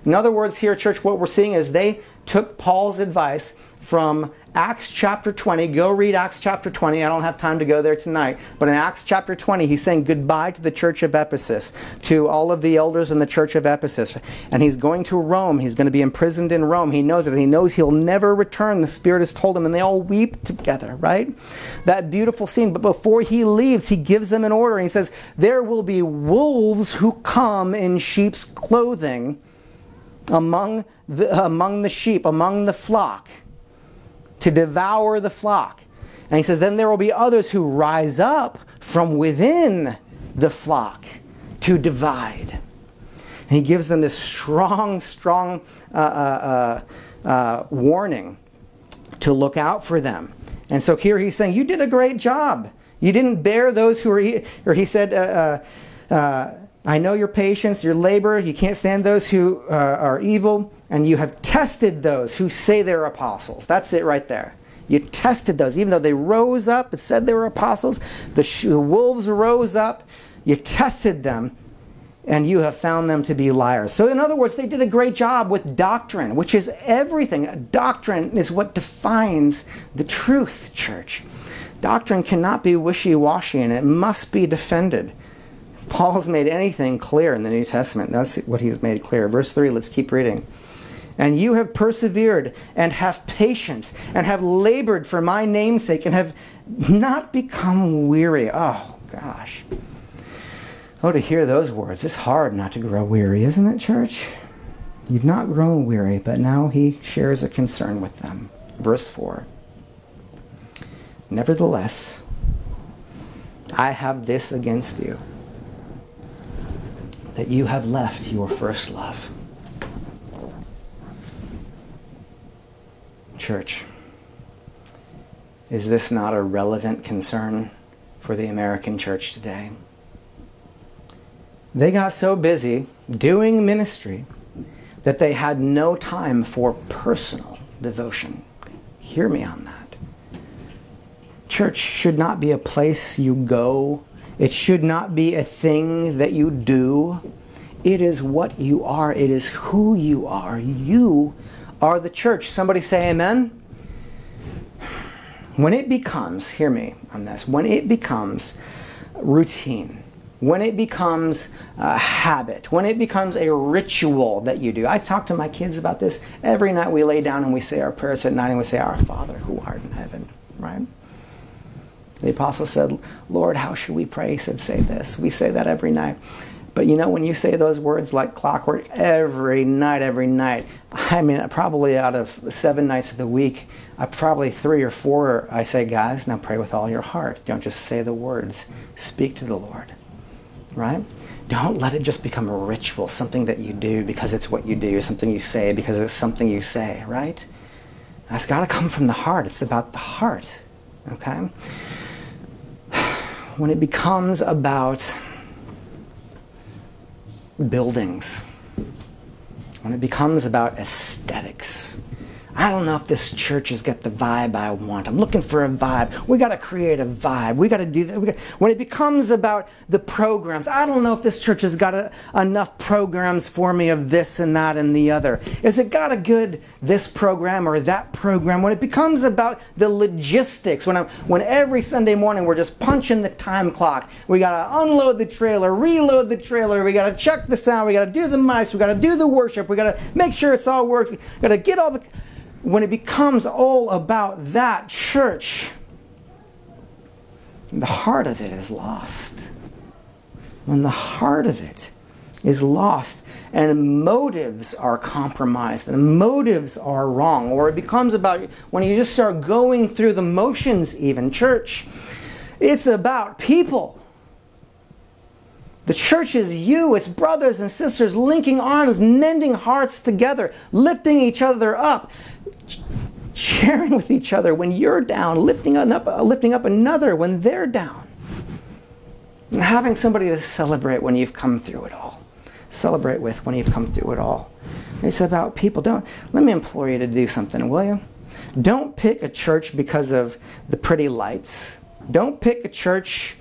In other words, here, church, what we're seeing is they took Paul's advice from Acts chapter 20. Go read Acts chapter 20. I don't have time to go there tonight. But in Acts chapter 20, he's saying goodbye to the church of Ephesus, to all of the elders in the church of Ephesus. And he's going to Rome. He's going to be imprisoned in Rome. He knows it. He knows he'll never return. The Spirit has told him, and they all weep together, right? That beautiful scene. But before he leaves, he gives them an order. He says, There will be wolves who come in sheep's clothing among the, among the sheep, among the flock to devour the flock. And he says, then there will be others who rise up from within the flock to divide. And he gives them this strong, strong uh, uh, uh, uh, warning to look out for them. And so here he's saying, You did a great job. You didn't bear those who are, or he said, uh, uh, I know your patience, your labor. You can't stand those who uh, are evil, and you have tested those who say they're apostles. That's it right there. You tested those, even though they rose up and said they were apostles. The, sh- the wolves rose up. You tested them, and you have found them to be liars. So, in other words, they did a great job with doctrine, which is everything. Doctrine is what defines the truth, church. Doctrine cannot be wishy washy and it must be defended. Paul's made anything clear in the New Testament. That's what he's made clear. Verse 3, let's keep reading. And you have persevered and have patience and have labored for my name's sake and have not become weary. Oh, gosh. Oh, to hear those words. It's hard not to grow weary, isn't it, church? You've not grown weary, but now he shares a concern with them. Verse 4. Nevertheless, I have this against you that you have left your first love. Church, is this not a relevant concern for the American church today? They got so busy doing ministry that they had no time for personal devotion. Hear me on that. Church should not be a place you go, it should not be a thing that you do. It is what you are, it is who you are. You are the church. Somebody say amen. When it becomes, hear me on this, when it becomes routine, when it becomes a habit, when it becomes a ritual that you do. I talk to my kids about this every night. We lay down and we say our prayers at night and we say, Our Father who art in heaven, right? The apostle said, Lord, how should we pray? He said, Say this. We say that every night. But you know, when you say those words like clockwork every night, every night, I mean, probably out of seven nights of the week, I probably three or four, I say, guys, now pray with all your heart. Don't just say the words, speak to the Lord, right? Don't let it just become a ritual, something that you do because it's what you do, something you say because it's something you say, right? That's got to come from the heart. It's about the heart, okay? When it becomes about buildings, when it becomes about aesthetics, I don't know if this church has got the vibe I want. I'm looking for a vibe. We got to create a vibe. We got to do that. When it becomes about the programs, I don't know if this church has got a, enough programs for me of this and that and the other. Is it got a good this program or that program? When it becomes about the logistics, when, I'm, when every Sunday morning we're just punching the time clock, we got to unload the trailer, reload the trailer, we got to check the sound, we got to do the mice, we got to do the worship, we got to make sure it's all working, got to get all the when it becomes all about that church, the heart of it is lost. When the heart of it is lost and motives are compromised and motives are wrong, or it becomes about when you just start going through the motions, even church, it's about people. The church is you, it's brothers and sisters linking arms, mending hearts together, lifting each other up, sharing with each other when you're down, lifting up, lifting up another when they're down. And having somebody to celebrate when you've come through it all. Celebrate with when you've come through it all. It's about people. Don't let me implore you to do something, will you? Don't pick a church because of the pretty lights. Don't pick a church,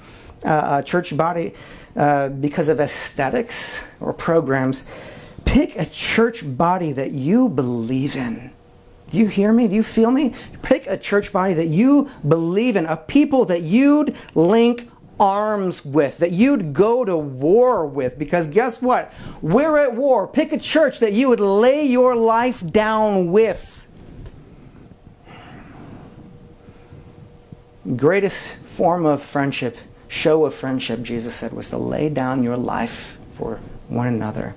uh, a church body uh, because of aesthetics or programs. Pick a church body that you believe in. Do you hear me? Do you feel me? Pick a church body that you believe in, a people that you'd link arms with, that you'd go to war with. Because guess what? We're at war. Pick a church that you would lay your life down with. Greatest form of friendship show of friendship, Jesus said, was to lay down your life for one another.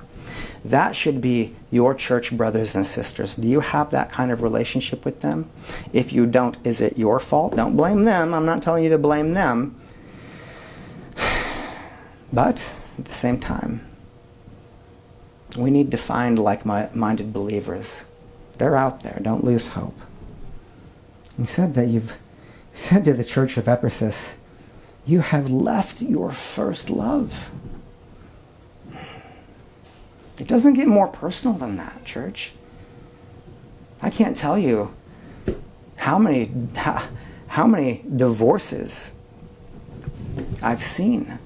That should be your church brothers and sisters. Do you have that kind of relationship with them? If you don't, is it your fault? Don't blame them. I'm not telling you to blame them. [SIGHS] But at the same time, we need to find like minded believers. They're out there. Don't lose hope. He said that you've said to the church of Ephesus, You have left your first love. It doesn't get more personal than that, church. I can't tell you how many how, many divorces I've seen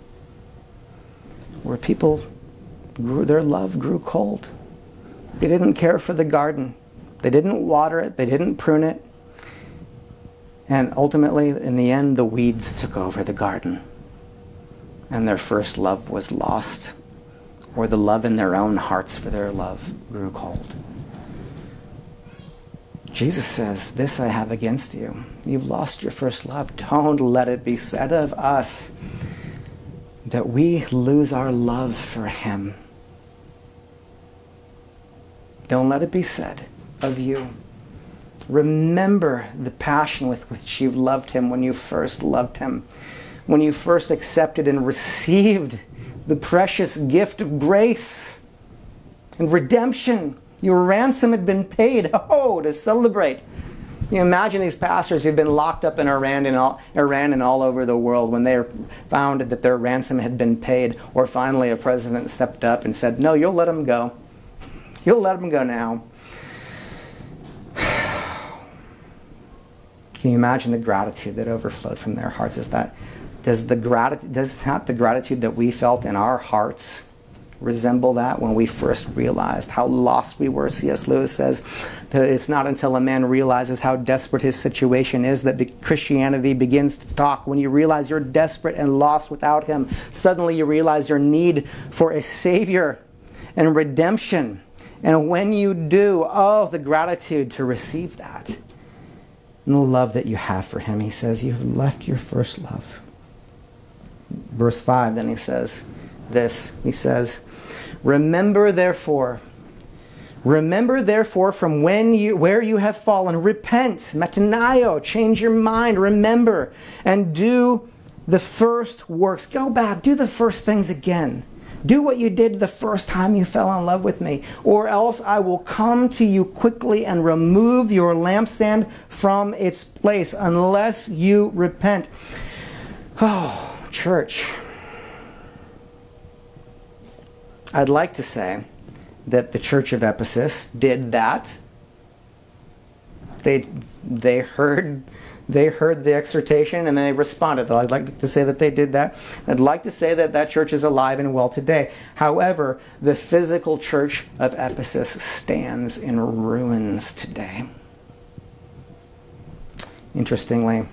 where people grew their love grew cold. They didn't care for the garden. They didn't water it, they didn't prune it. And ultimately, in the end, the weeds took over the garden. And their first love was lost, or the love in their own hearts for their love grew cold. Jesus says, This I have against you. You've lost your first love. Don't let it be said of us that we lose our love for Him. Don't let it be said of you Remember the passion with which you loved him when you first loved him, when you first accepted and received the precious gift of grace and redemption. Your ransom had been paid. [LAUGHS] Oh, to celebrate. You imagine these pastors who've been locked up in Iran and, all, Iran and all over the world when they found that their ransom had been paid, or finally a president stepped up and said, No, you'll let them go. You'll let them go now. [SIGHS] Can you imagine the gratitude that overflowed from their hearts? Is that does the gratitude does not the gratitude that we felt in our hearts resemble that when we first realized how lost we were? C.S. Lewis says that it's not until a man realizes how desperate his situation is that Christianity begins to talk. When you realize you're desperate and lost without him, suddenly you realize your need for a savior and redemption. And when you do, oh, the gratitude to receive that and the love that you have for him. He says, You have left your first love. Verse 5, then he says this He says, Remember therefore. Remember therefore from when you where you have fallen, repent, metanoia, change your mind, remember, and do the first works. Go back, do the first things again. Do what you did the first time you fell in love with me, or else I will come to you quickly and remove your lampstand from its place unless you repent. Oh, church. I'd like to say that the church of Ephesus did that. They, they heard they heard the exhortation and they responded. I'd like to say that they did that. I'd like to say that that church is alive and well today. However, the physical church of Ephesus stands in ruins today. Interestingly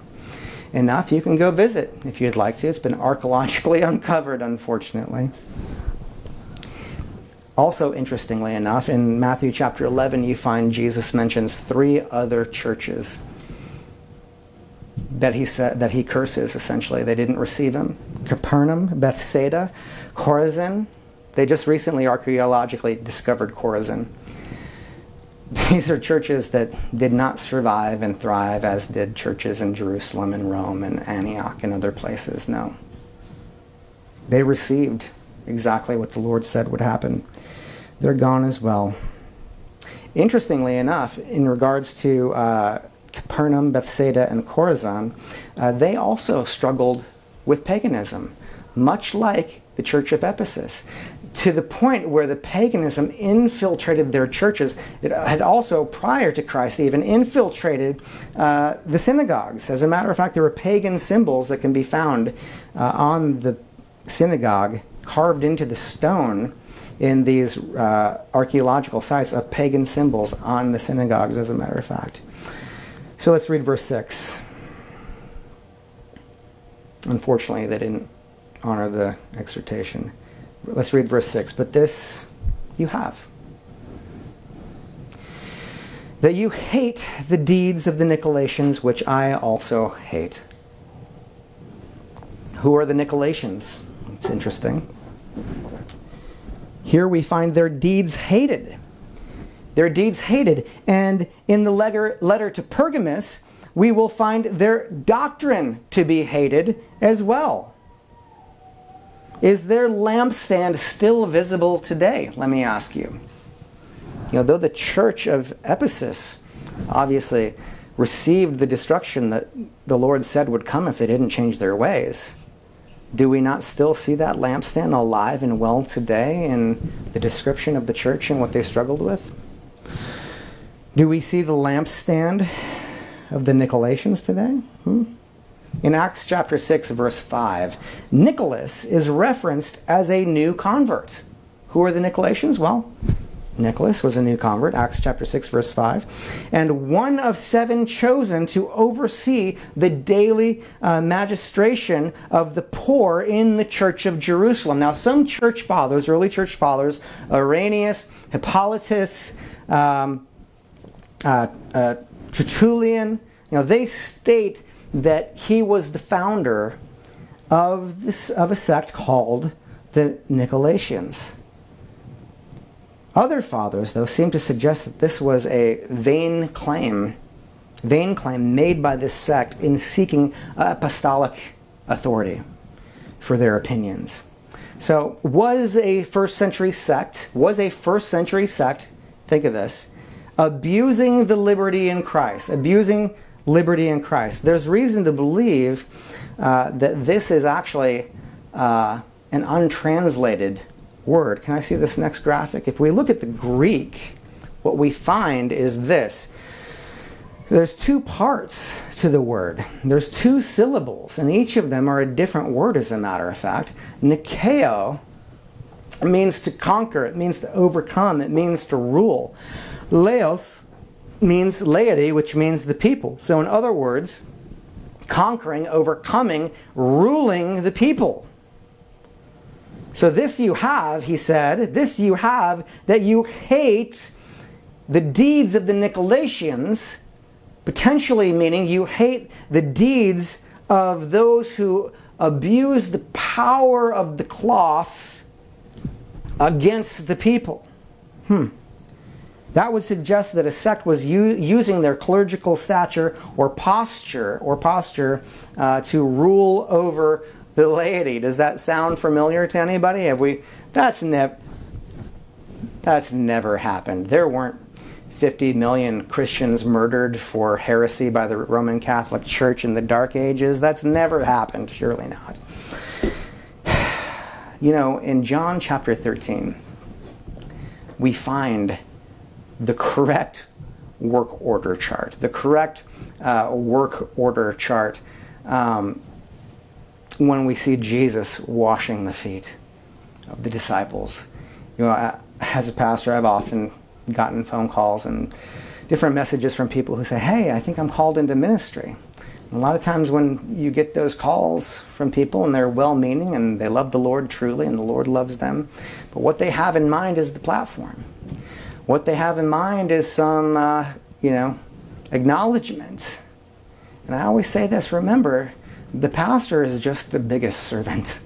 enough, you can go visit if you'd like to. It's been archaeologically [LAUGHS] uncovered, unfortunately. Also, interestingly enough, in Matthew chapter 11, you find Jesus mentions three other churches that he said that he curses essentially. They didn't receive him. Capernaum, Bethsaida, Chorazin. They just recently archaeologically discovered Chorazin. These are churches that did not survive and thrive as did churches in Jerusalem and Rome and Antioch and other places. No. They received exactly what the Lord said would happen. They're gone as well. Interestingly enough, in regards to uh, Capernaum, Bethsaida, and Chorazin, uh, they also struggled with paganism, much like the church of Ephesus, to the point where the paganism infiltrated their churches. It had also, prior to Christ, even infiltrated uh, the synagogues. As a matter of fact, there were pagan symbols that can be found uh, on the synagogue, carved into the stone in these uh, archaeological sites of pagan symbols on the synagogues, as a matter of fact. So let's read verse 6. Unfortunately, they didn't honor the exhortation. Let's read verse 6. But this you have that you hate the deeds of the Nicolaitans, which I also hate. Who are the Nicolaitans? It's interesting. Here we find their deeds hated their deeds hated. And in the letter, letter to Pergamus, we will find their doctrine to be hated as well. Is their lampstand still visible today? Let me ask you. You know, though the church of Ephesus obviously received the destruction that the Lord said would come if they didn't change their ways, do we not still see that lampstand alive and well today in the description of the church and what they struggled with? Do we see the lampstand of the Nicolaitans today? Hmm? In Acts chapter 6, verse 5, Nicholas is referenced as a new convert. Who are the Nicolaitans? Well, Nicholas was a new convert, Acts chapter 6, verse 5, and one of seven chosen to oversee the daily uh, magistration of the poor in the church of Jerusalem. Now, some church fathers, early church fathers, Irenaeus, Hippolytus, um, uh, uh, Tertullian, you know, they state that he was the founder of, this, of a sect called the Nicolaitans. Other fathers, though, seem to suggest that this was a vain claim, vain claim made by this sect in seeking apostolic authority for their opinions. So, was a first century sect, was a first century sect, think of this, abusing the liberty in Christ, abusing liberty in Christ. There's reason to believe uh, that this is actually uh, an untranslated word. Can I see this next graphic? If we look at the Greek, what we find is this. There's two parts to the word. There's two syllables, and each of them are a different word, as a matter of fact. Nikeo means to conquer, it means to overcome, it means to rule. Laos means laity, which means the people. So, in other words, conquering, overcoming, ruling the people. So, this you have, he said, this you have that you hate the deeds of the Nicolaitans, potentially meaning you hate the deeds of those who abuse the power of the cloth against the people. Hmm. That would suggest that a sect was u- using their clerical stature or posture or posture uh, to rule over the laity. Does that sound familiar to anybody? Have we? That's never. That's never happened. There weren't 50 million Christians murdered for heresy by the Roman Catholic Church in the Dark Ages. That's never happened. Surely not. [SIGHS] You know, in John chapter 13, we find the correct work order chart, the correct uh, work order chart um, when we see Jesus washing the feet of the disciples. You know, as a pastor, I've often gotten phone calls and different messages from people who say, Hey, I think I'm called into ministry. A lot of times when you get those calls from people and they're well meaning and they love the Lord truly and the Lord loves them, but what they have in mind is the platform what they have in mind is some, uh, you know, acknowledgement. And I always say this remember, the pastor is just the biggest servant.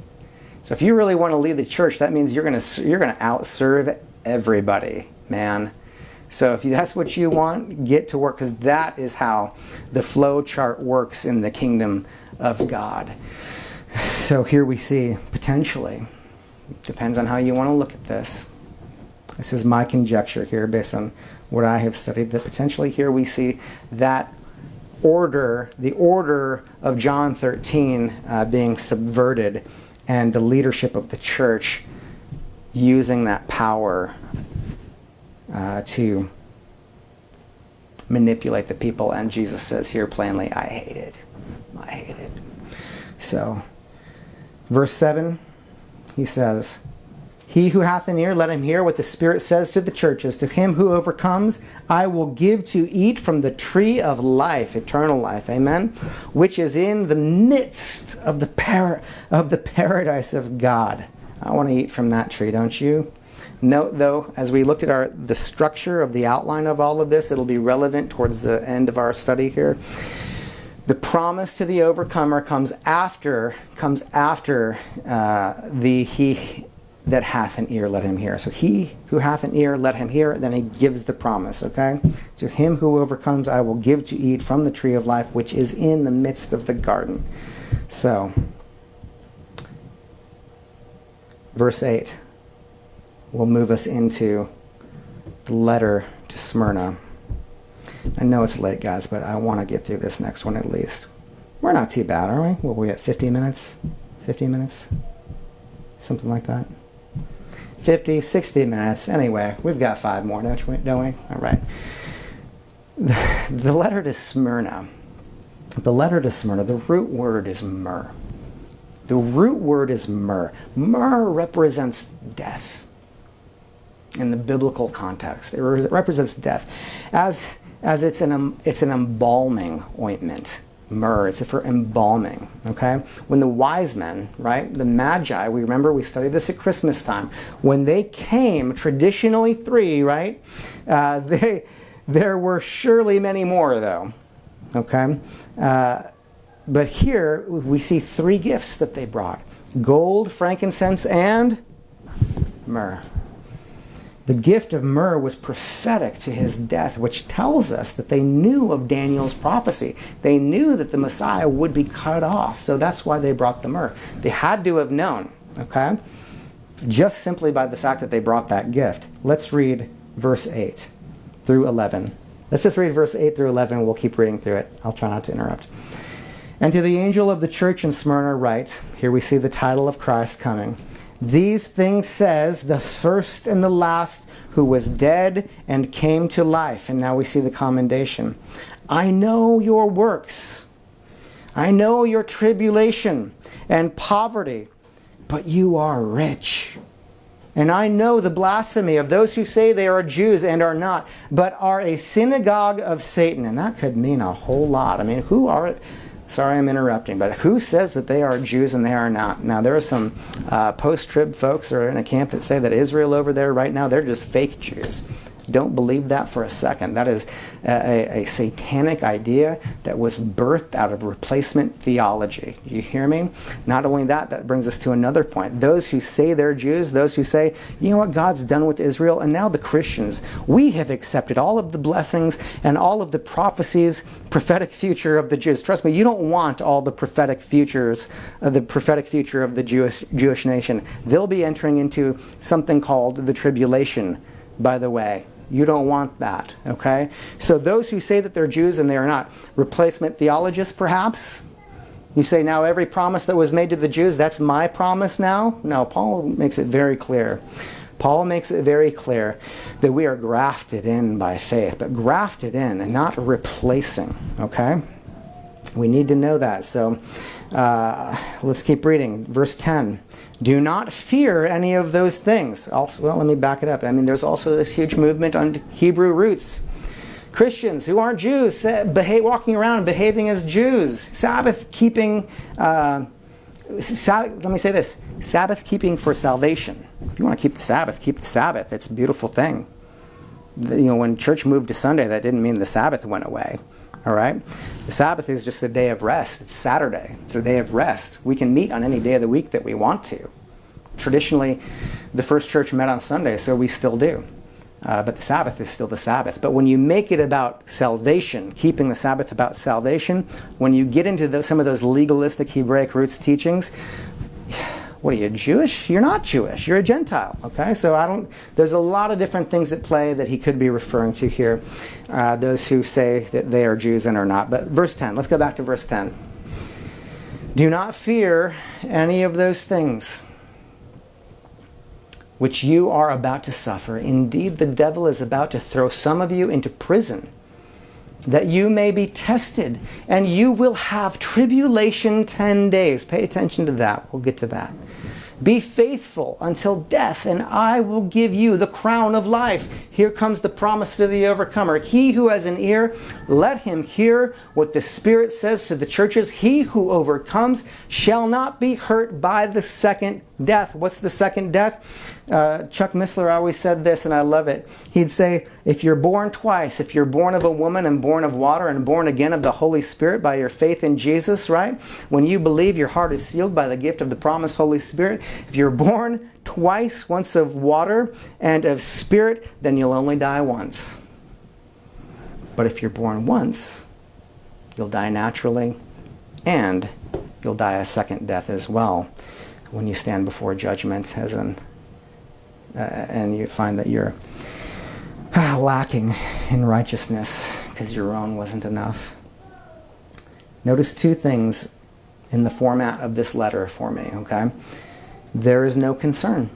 So if you really want to lead the church, that means you're going to you're going to outserve everybody, man. So if that's what you want, get to work because that is how the flow chart works in the kingdom of God. So here we see potentially depends on how you want to look at this. This is my conjecture here based on what I have studied, that potentially here we see that order, the order of John 13 uh, being subverted, and the leadership of the church using that power uh, to manipulate the people. And Jesus says here plainly, I hate it. I hate it. So, verse 7, he says, he who hath an ear, let him hear what the Spirit says to the churches. To him who overcomes, I will give to eat from the tree of life, eternal life. Amen. Which is in the midst of the par- of the paradise of God. I want to eat from that tree, don't you? Note though, as we looked at our the structure of the outline of all of this, it'll be relevant towards the end of our study here. The promise to the overcomer comes after comes after uh, the he that hath an ear, let him hear. So he who hath an ear, let him hear. Then he gives the promise, okay? To him who overcomes, I will give to eat from the tree of life, which is in the midst of the garden. So, verse 8 will move us into the letter to Smyrna. I know it's late, guys, but I want to get through this next one at least. We're not too bad, are we? What we at 50 minutes? 50 minutes? Something like that. 50, 60 minutes. Anyway, we've got five more, don't we? Don't we? All right. The letter to Smyrna. The letter to Smyrna, the root word is myrrh. The root word is myrrh. Myrrh represents death in the biblical context. It represents death. As, as it's, an, it's an embalming ointment myrrh. It's for embalming. Okay, when the wise men, right, the magi, we remember we studied this at Christmas time. When they came, traditionally three, right, uh, [LAUGHS] they there were surely many more though. Okay, uh, but here we see three gifts that they brought: gold, frankincense, and myrrh. The gift of myrrh was prophetic to his death, which tells us that they knew of Daniel's prophecy. They knew that the Messiah would be cut off, so that's why they brought the myrrh. They had to have known, okay? Just simply by the fact that they brought that gift. Let's read verse 8 through 11. Let's just read verse 8 through 11. We'll keep reading through it. I'll try not to interrupt. And to the angel of the church in Smyrna, write here we see the title of Christ coming. These things says the first and the last who was dead and came to life. And now we see the commendation. I know your works. I know your tribulation and poverty, but you are rich. And I know the blasphemy of those who say they are Jews and are not, but are a synagogue of Satan. And that could mean a whole lot. I mean, who are Sorry I'm interrupting, but who says that they are Jews and they are not? Now, there are some uh, post trib folks that are in a camp that say that Israel over there right now, they're just fake Jews. Don't believe that for a second. That is a, a, satanic idea that was birthed out of replacement theology. You hear me? Not only that, that brings us to another point. Those who say they're Jews, those who say, you know what God's done with Israel, and now the Christians, we have accepted all of the blessings and all of the prophecies, prophetic future of the Jews. Trust me, you don't want all the prophetic futures, uh, the prophetic future of the Jewish, Jewish nation. They'll be entering into something called the tribulation, by the way. You don't want that, okay? So those who say that they're Jews and they are not, replacement theologists perhaps? You say now every promise that was made to the Jews, that's my promise now? No, Paul makes it very clear. Paul makes it very clear that we are grafted in by faith, but grafted in and not replacing, okay? We need to know that. So uh, let's keep reading. Verse 10. Do not fear any of those things. Also, well, let me back it up. I mean, there's also this huge movement on Hebrew roots. Christians who aren't Jews behave, walking around behaving as Jews, Sabbath keeping. Uh, let me say this: Sabbath keeping for salvation. If you want to keep the Sabbath, keep the Sabbath. It's a beautiful thing. You know, when church moved to Sunday, that didn't mean the Sabbath went away. All right? The Sabbath is just a day of rest. It's Saturday. It's a day of rest. We can meet on any day of the week that we want to. Traditionally, the first church met on Sunday, so we still do. Uh, but the Sabbath is still the Sabbath. But when you make it about salvation, keeping the Sabbath about salvation, when you get into the, some of those legalistic Hebraic roots teachings, what are you Jewish? You're not Jewish. You're a Gentile. Okay, so I don't. There's a lot of different things at play that he could be referring to here. Uh, those who say that they are Jews and are not. But verse 10. Let's go back to verse 10. Do not fear any of those things which you are about to suffer. Indeed, the devil is about to throw some of you into prison that you may be tested, and you will have tribulation 10 days. Pay attention to that. We'll get to that. Be faithful until death, and I will give you the crown of life. Here comes the promise to the overcomer. He who has an ear, let him hear what the Spirit says to the churches. He who overcomes shall not be hurt by the second death. What's the second death? Uh, Chuck Missler always said this, and I love it. He'd say, If you're born twice, if you're born of a woman and born of water and born again of the Holy Spirit by your faith in Jesus, right? When you believe, your heart is sealed by the gift of the promised Holy Spirit. If you're born twice, once of water and of spirit, then you'll only die once. But if you're born once, you'll die naturally and you'll die a second death as well. when you stand before judgment as an and you find that you're uh, [SIGHS] lacking in righteousness because your own wasn't enough. Notice two things in the format of this letter for me, okay? There is no concern.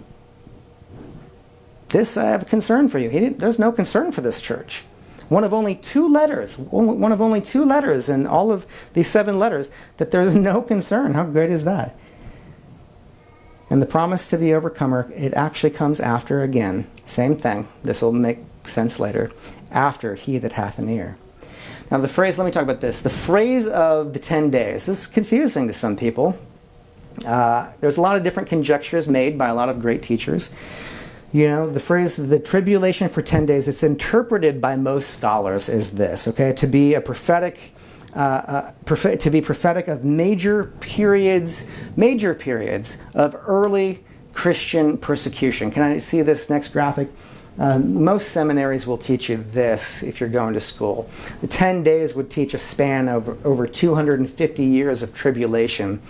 This I have a concern for you. there's no concern for this church. One of only two letters, one of only two letters in all of these seven letters, that there's no concern. How great is that? And the promise to the overcomer, it actually comes after again. Same thing. This will make sense later. After he that hath an ear. Now, the phrase, let me talk about this. The phrase of the 10 days this is confusing to some people. Uh, there's a lot of different conjectures made by a lot of great teachers. You know, the phrase the tribulation for 10 days, it's interpreted by most scholars as this, okay? To be a prophetic uh, uh, to be prophetic of major periods, major periods of early Christian persecution. Can I see this next graphic? Um, most seminaries will teach you this if you're going to school. The 10 days would teach a span of over 250 years of tribulation.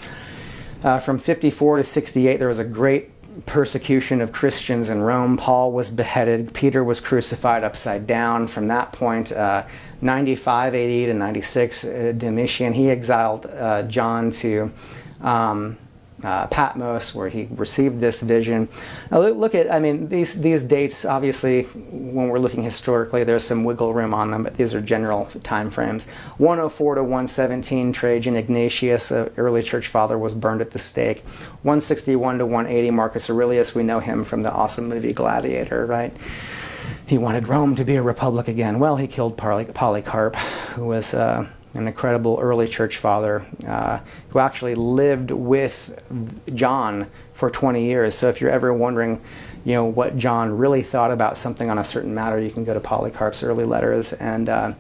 Uh, from 54 to 68, there was a great persecution of Christians in Rome. Paul was beheaded. Peter was crucified upside down. From that point, uh, 95 AD to 96, uh, Domitian, he exiled uh, John to um, uh, Patmos, where he received this vision. Now, look at, I mean, these, these dates, obviously, when we're looking historically, there's some wiggle room on them, but these are general time frames. 104 to 117, Trajan Ignatius, an early church father, was burned at the stake. 161 to 180, Marcus Aurelius, we know him from the awesome movie Gladiator, right? He wanted Rome to be a republic again. Well, he killed Polycarp, who was. Uh, an incredible early church father uh, who actually lived with John for 20 years. So if you're ever wondering, you know, what John really thought about something on a certain matter, you can go to Polycarp's early letters and uh,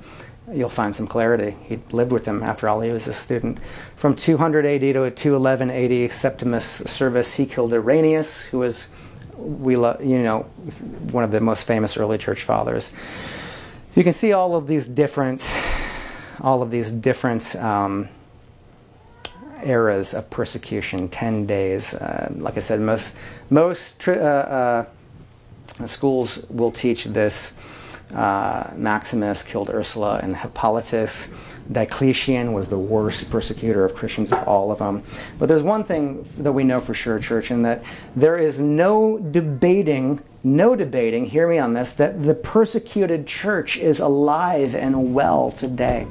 you'll find some clarity. He lived with him after all. He was a student. From 200 AD to 211 AD, Septimus Severus, he killed Irenaeus, who was, we lo- you know, one of the most famous early church fathers. You can see all of these different all of these different um, eras of persecution, 10 days. Uh, like I said, most, most uh, uh, schools will teach this. Uh, Maximus killed Ursula and Hippolytus. Diocletian was the worst persecutor of Christians of all of them. But there's one thing that we know for sure, church, and that there is no debating, no debating, hear me on this, that the persecuted church is alive and well today.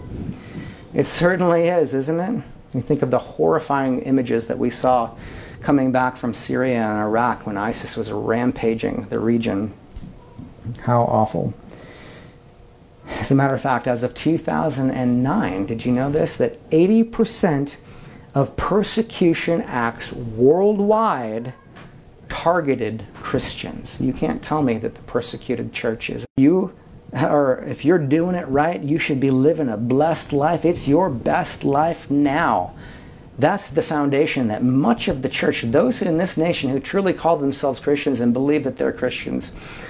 It certainly is, isn't it? You think of the horrifying images that we saw coming back from Syria and Iraq when ISIS was rampaging the region. How awful. As a matter of fact, as of 2009, did you know this? That 80% of persecution acts worldwide targeted Christians. You can't tell me that the persecuted churches. You or if you're doing it right, you should be living a blessed life. It's your best life now. That's the foundation that much of the church, those in this nation who truly call themselves Christians and believe that they're Christians,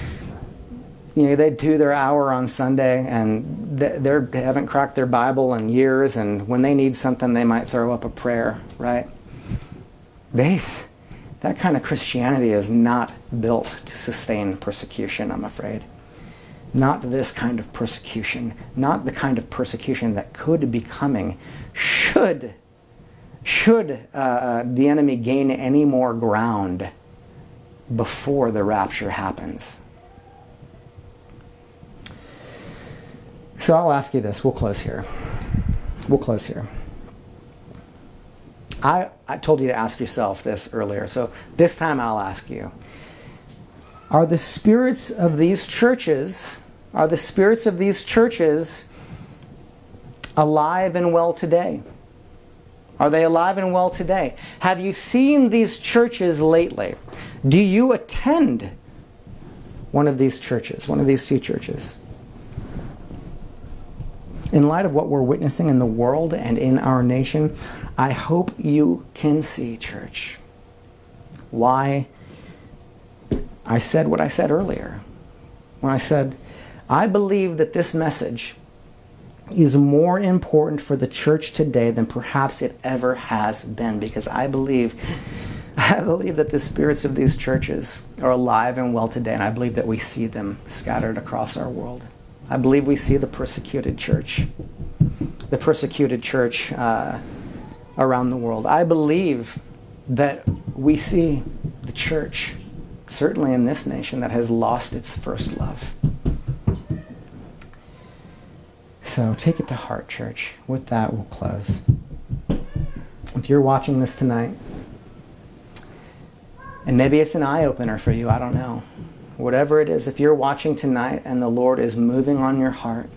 you know, they do their hour on Sunday and they haven't cracked their Bible in years, and when they need something, they might throw up a prayer, right? They, that kind of Christianity is not built to sustain persecution, I'm afraid not this kind of persecution, not the kind of persecution that could be coming should should uh, the enemy gain any more ground before the rapture happens. So I'll ask you this. We'll close here. We'll close here. I, I told you to ask yourself this earlier, so this time I'll ask you. Are the spirits of these churches, are the spirits of these churches alive and well today? Are they alive and well today? Have you seen these churches lately? Do you attend one of these churches, one of these two churches? In light of what we're witnessing in the world and in our nation, I hope you can see, church, why I said what I said earlier. When I said, I believe that this message is more important for the church today than perhaps it ever has been because I believe [LAUGHS] I believe that the spirits of these churches are alive and well today, and I believe that we see them scattered across our world. I believe we see the persecuted church, the persecuted church uh, around the world. I believe that we see the church, certainly in this nation, that has lost its first love. So take it to heart, church. With that, we'll close. If you're watching this tonight, and maybe it's an eye opener for you, I don't know. Whatever it is, if you're watching tonight and the Lord is moving on your heart,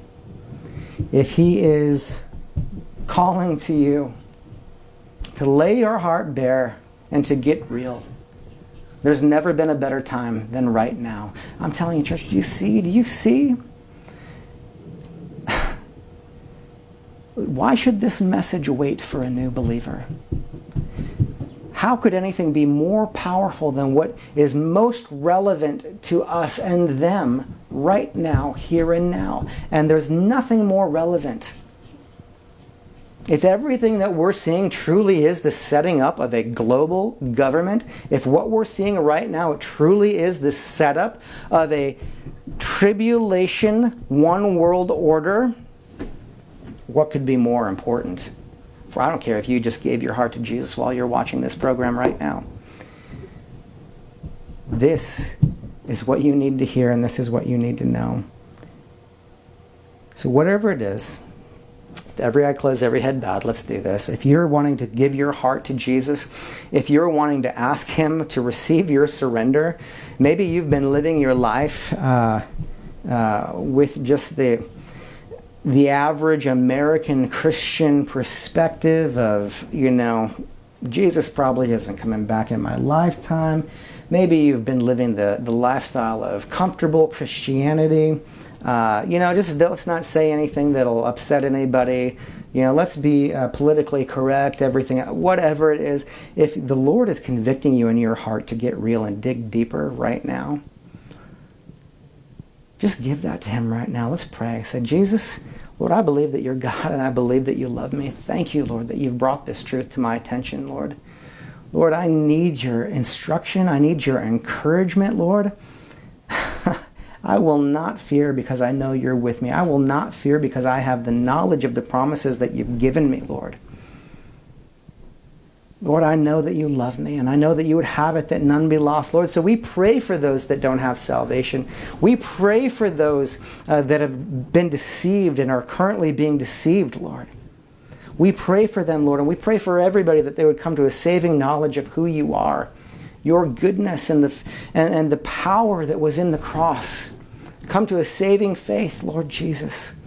if He is calling to you to lay your heart bare and to get real, there's never been a better time than right now. I'm telling you, church, do you see? Do you see? [SIGHS] Why should this message wait for a new believer? How could anything be more powerful than what is most relevant to us and them right now, here and now? And there's nothing more relevant. If everything that we're seeing truly is the setting up of a global government, if what we're seeing right now truly is the setup of a tribulation, one world order, what could be more important? For I don't care if you just gave your heart to Jesus while you're watching this program right now. This is what you need to hear, and this is what you need to know. So, whatever it is, every eye closed, every head bowed, let's do this. If you're wanting to give your heart to Jesus, if you're wanting to ask Him to receive your surrender, maybe you've been living your life uh, uh, with just the the average American Christian perspective of, you know, Jesus probably isn't coming back in my lifetime. Maybe you've been living the, the lifestyle of comfortable Christianity. Uh, you know, just let's not say anything that'll upset anybody. You know, let's be uh, politically correct, everything, whatever it is. If the Lord is convicting you in your heart to get real and dig deeper right now, just give that to Him right now. Let's pray. Say, Jesus, Lord, I believe that you're God and I believe that you love me. Thank you, Lord, that you've brought this truth to my attention, Lord. Lord, I need your instruction. I need your encouragement, Lord. [LAUGHS] I will not fear because I know you're with me. I will not fear because I have the knowledge of the promises that you've given me, Lord. Lord, I know that you love me, and I know that you would have it that none be lost, Lord. So we pray for those that don't have salvation. We pray for those uh, that have been deceived and are currently being deceived, Lord. We pray for them, Lord, and we pray for everybody that they would come to a saving knowledge of who you are, your goodness, and the, and, and the power that was in the cross. Come to a saving faith, Lord Jesus.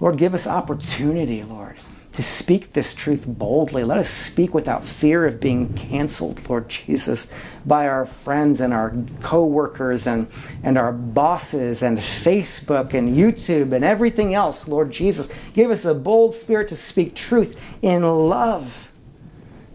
Lord, give us opportunity, Lord to speak this truth boldly. Let us speak without fear of being canceled, Lord Jesus, by our friends and our co-workers and, and our bosses and Facebook and YouTube and everything else, Lord Jesus. Give us a bold spirit to speak truth in love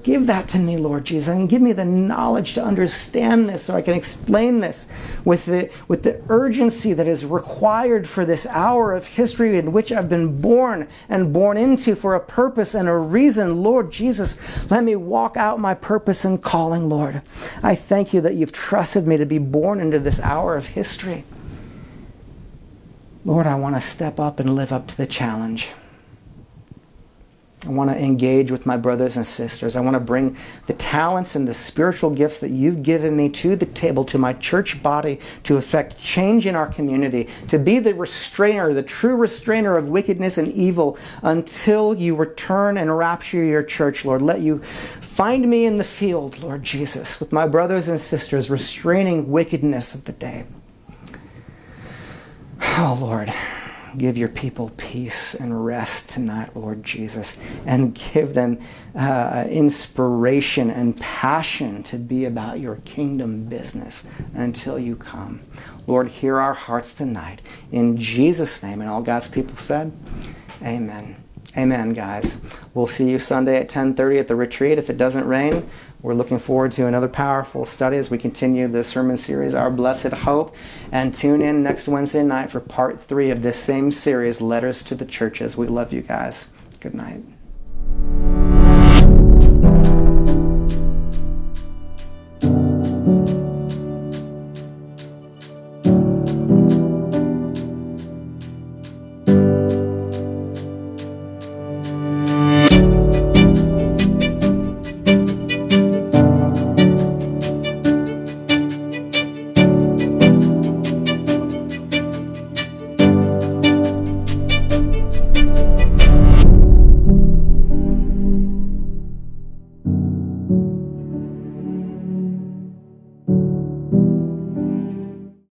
Give that to me, Lord Jesus, and give me the knowledge to understand this so I can explain this with the, with the urgency that is required for this hour of history in which I've been born and born into for a purpose and a reason. Lord Jesus, let me walk out my purpose and calling, Lord. I thank you that you've trusted me to be born into this hour of history. Lord, I want to step up and live up to the challenge. I want to engage with my brothers and sisters. I want to bring the talents and the spiritual gifts that you've given me to the table, to my church body, to effect change in our community, to be the restrainer, the true restrainer of wickedness and evil until you return and rapture your church, Lord. Let you find me in the field, Lord Jesus, with my brothers and sisters, restraining wickedness of the day. Oh, Lord. Give your people peace and rest tonight, Lord Jesus, and give them uh, inspiration and passion to be about your kingdom business until you come. Lord, hear our hearts tonight. In Jesus' name, and all God's people said, Amen. Amen, guys. We'll see you Sunday at 10:30 at the retreat. If it doesn't rain, we're looking forward to another powerful study as we continue the sermon series, Our Blessed Hope. And tune in next Wednesday night for part three of this same series, Letters to the Churches. We love you guys. Good night.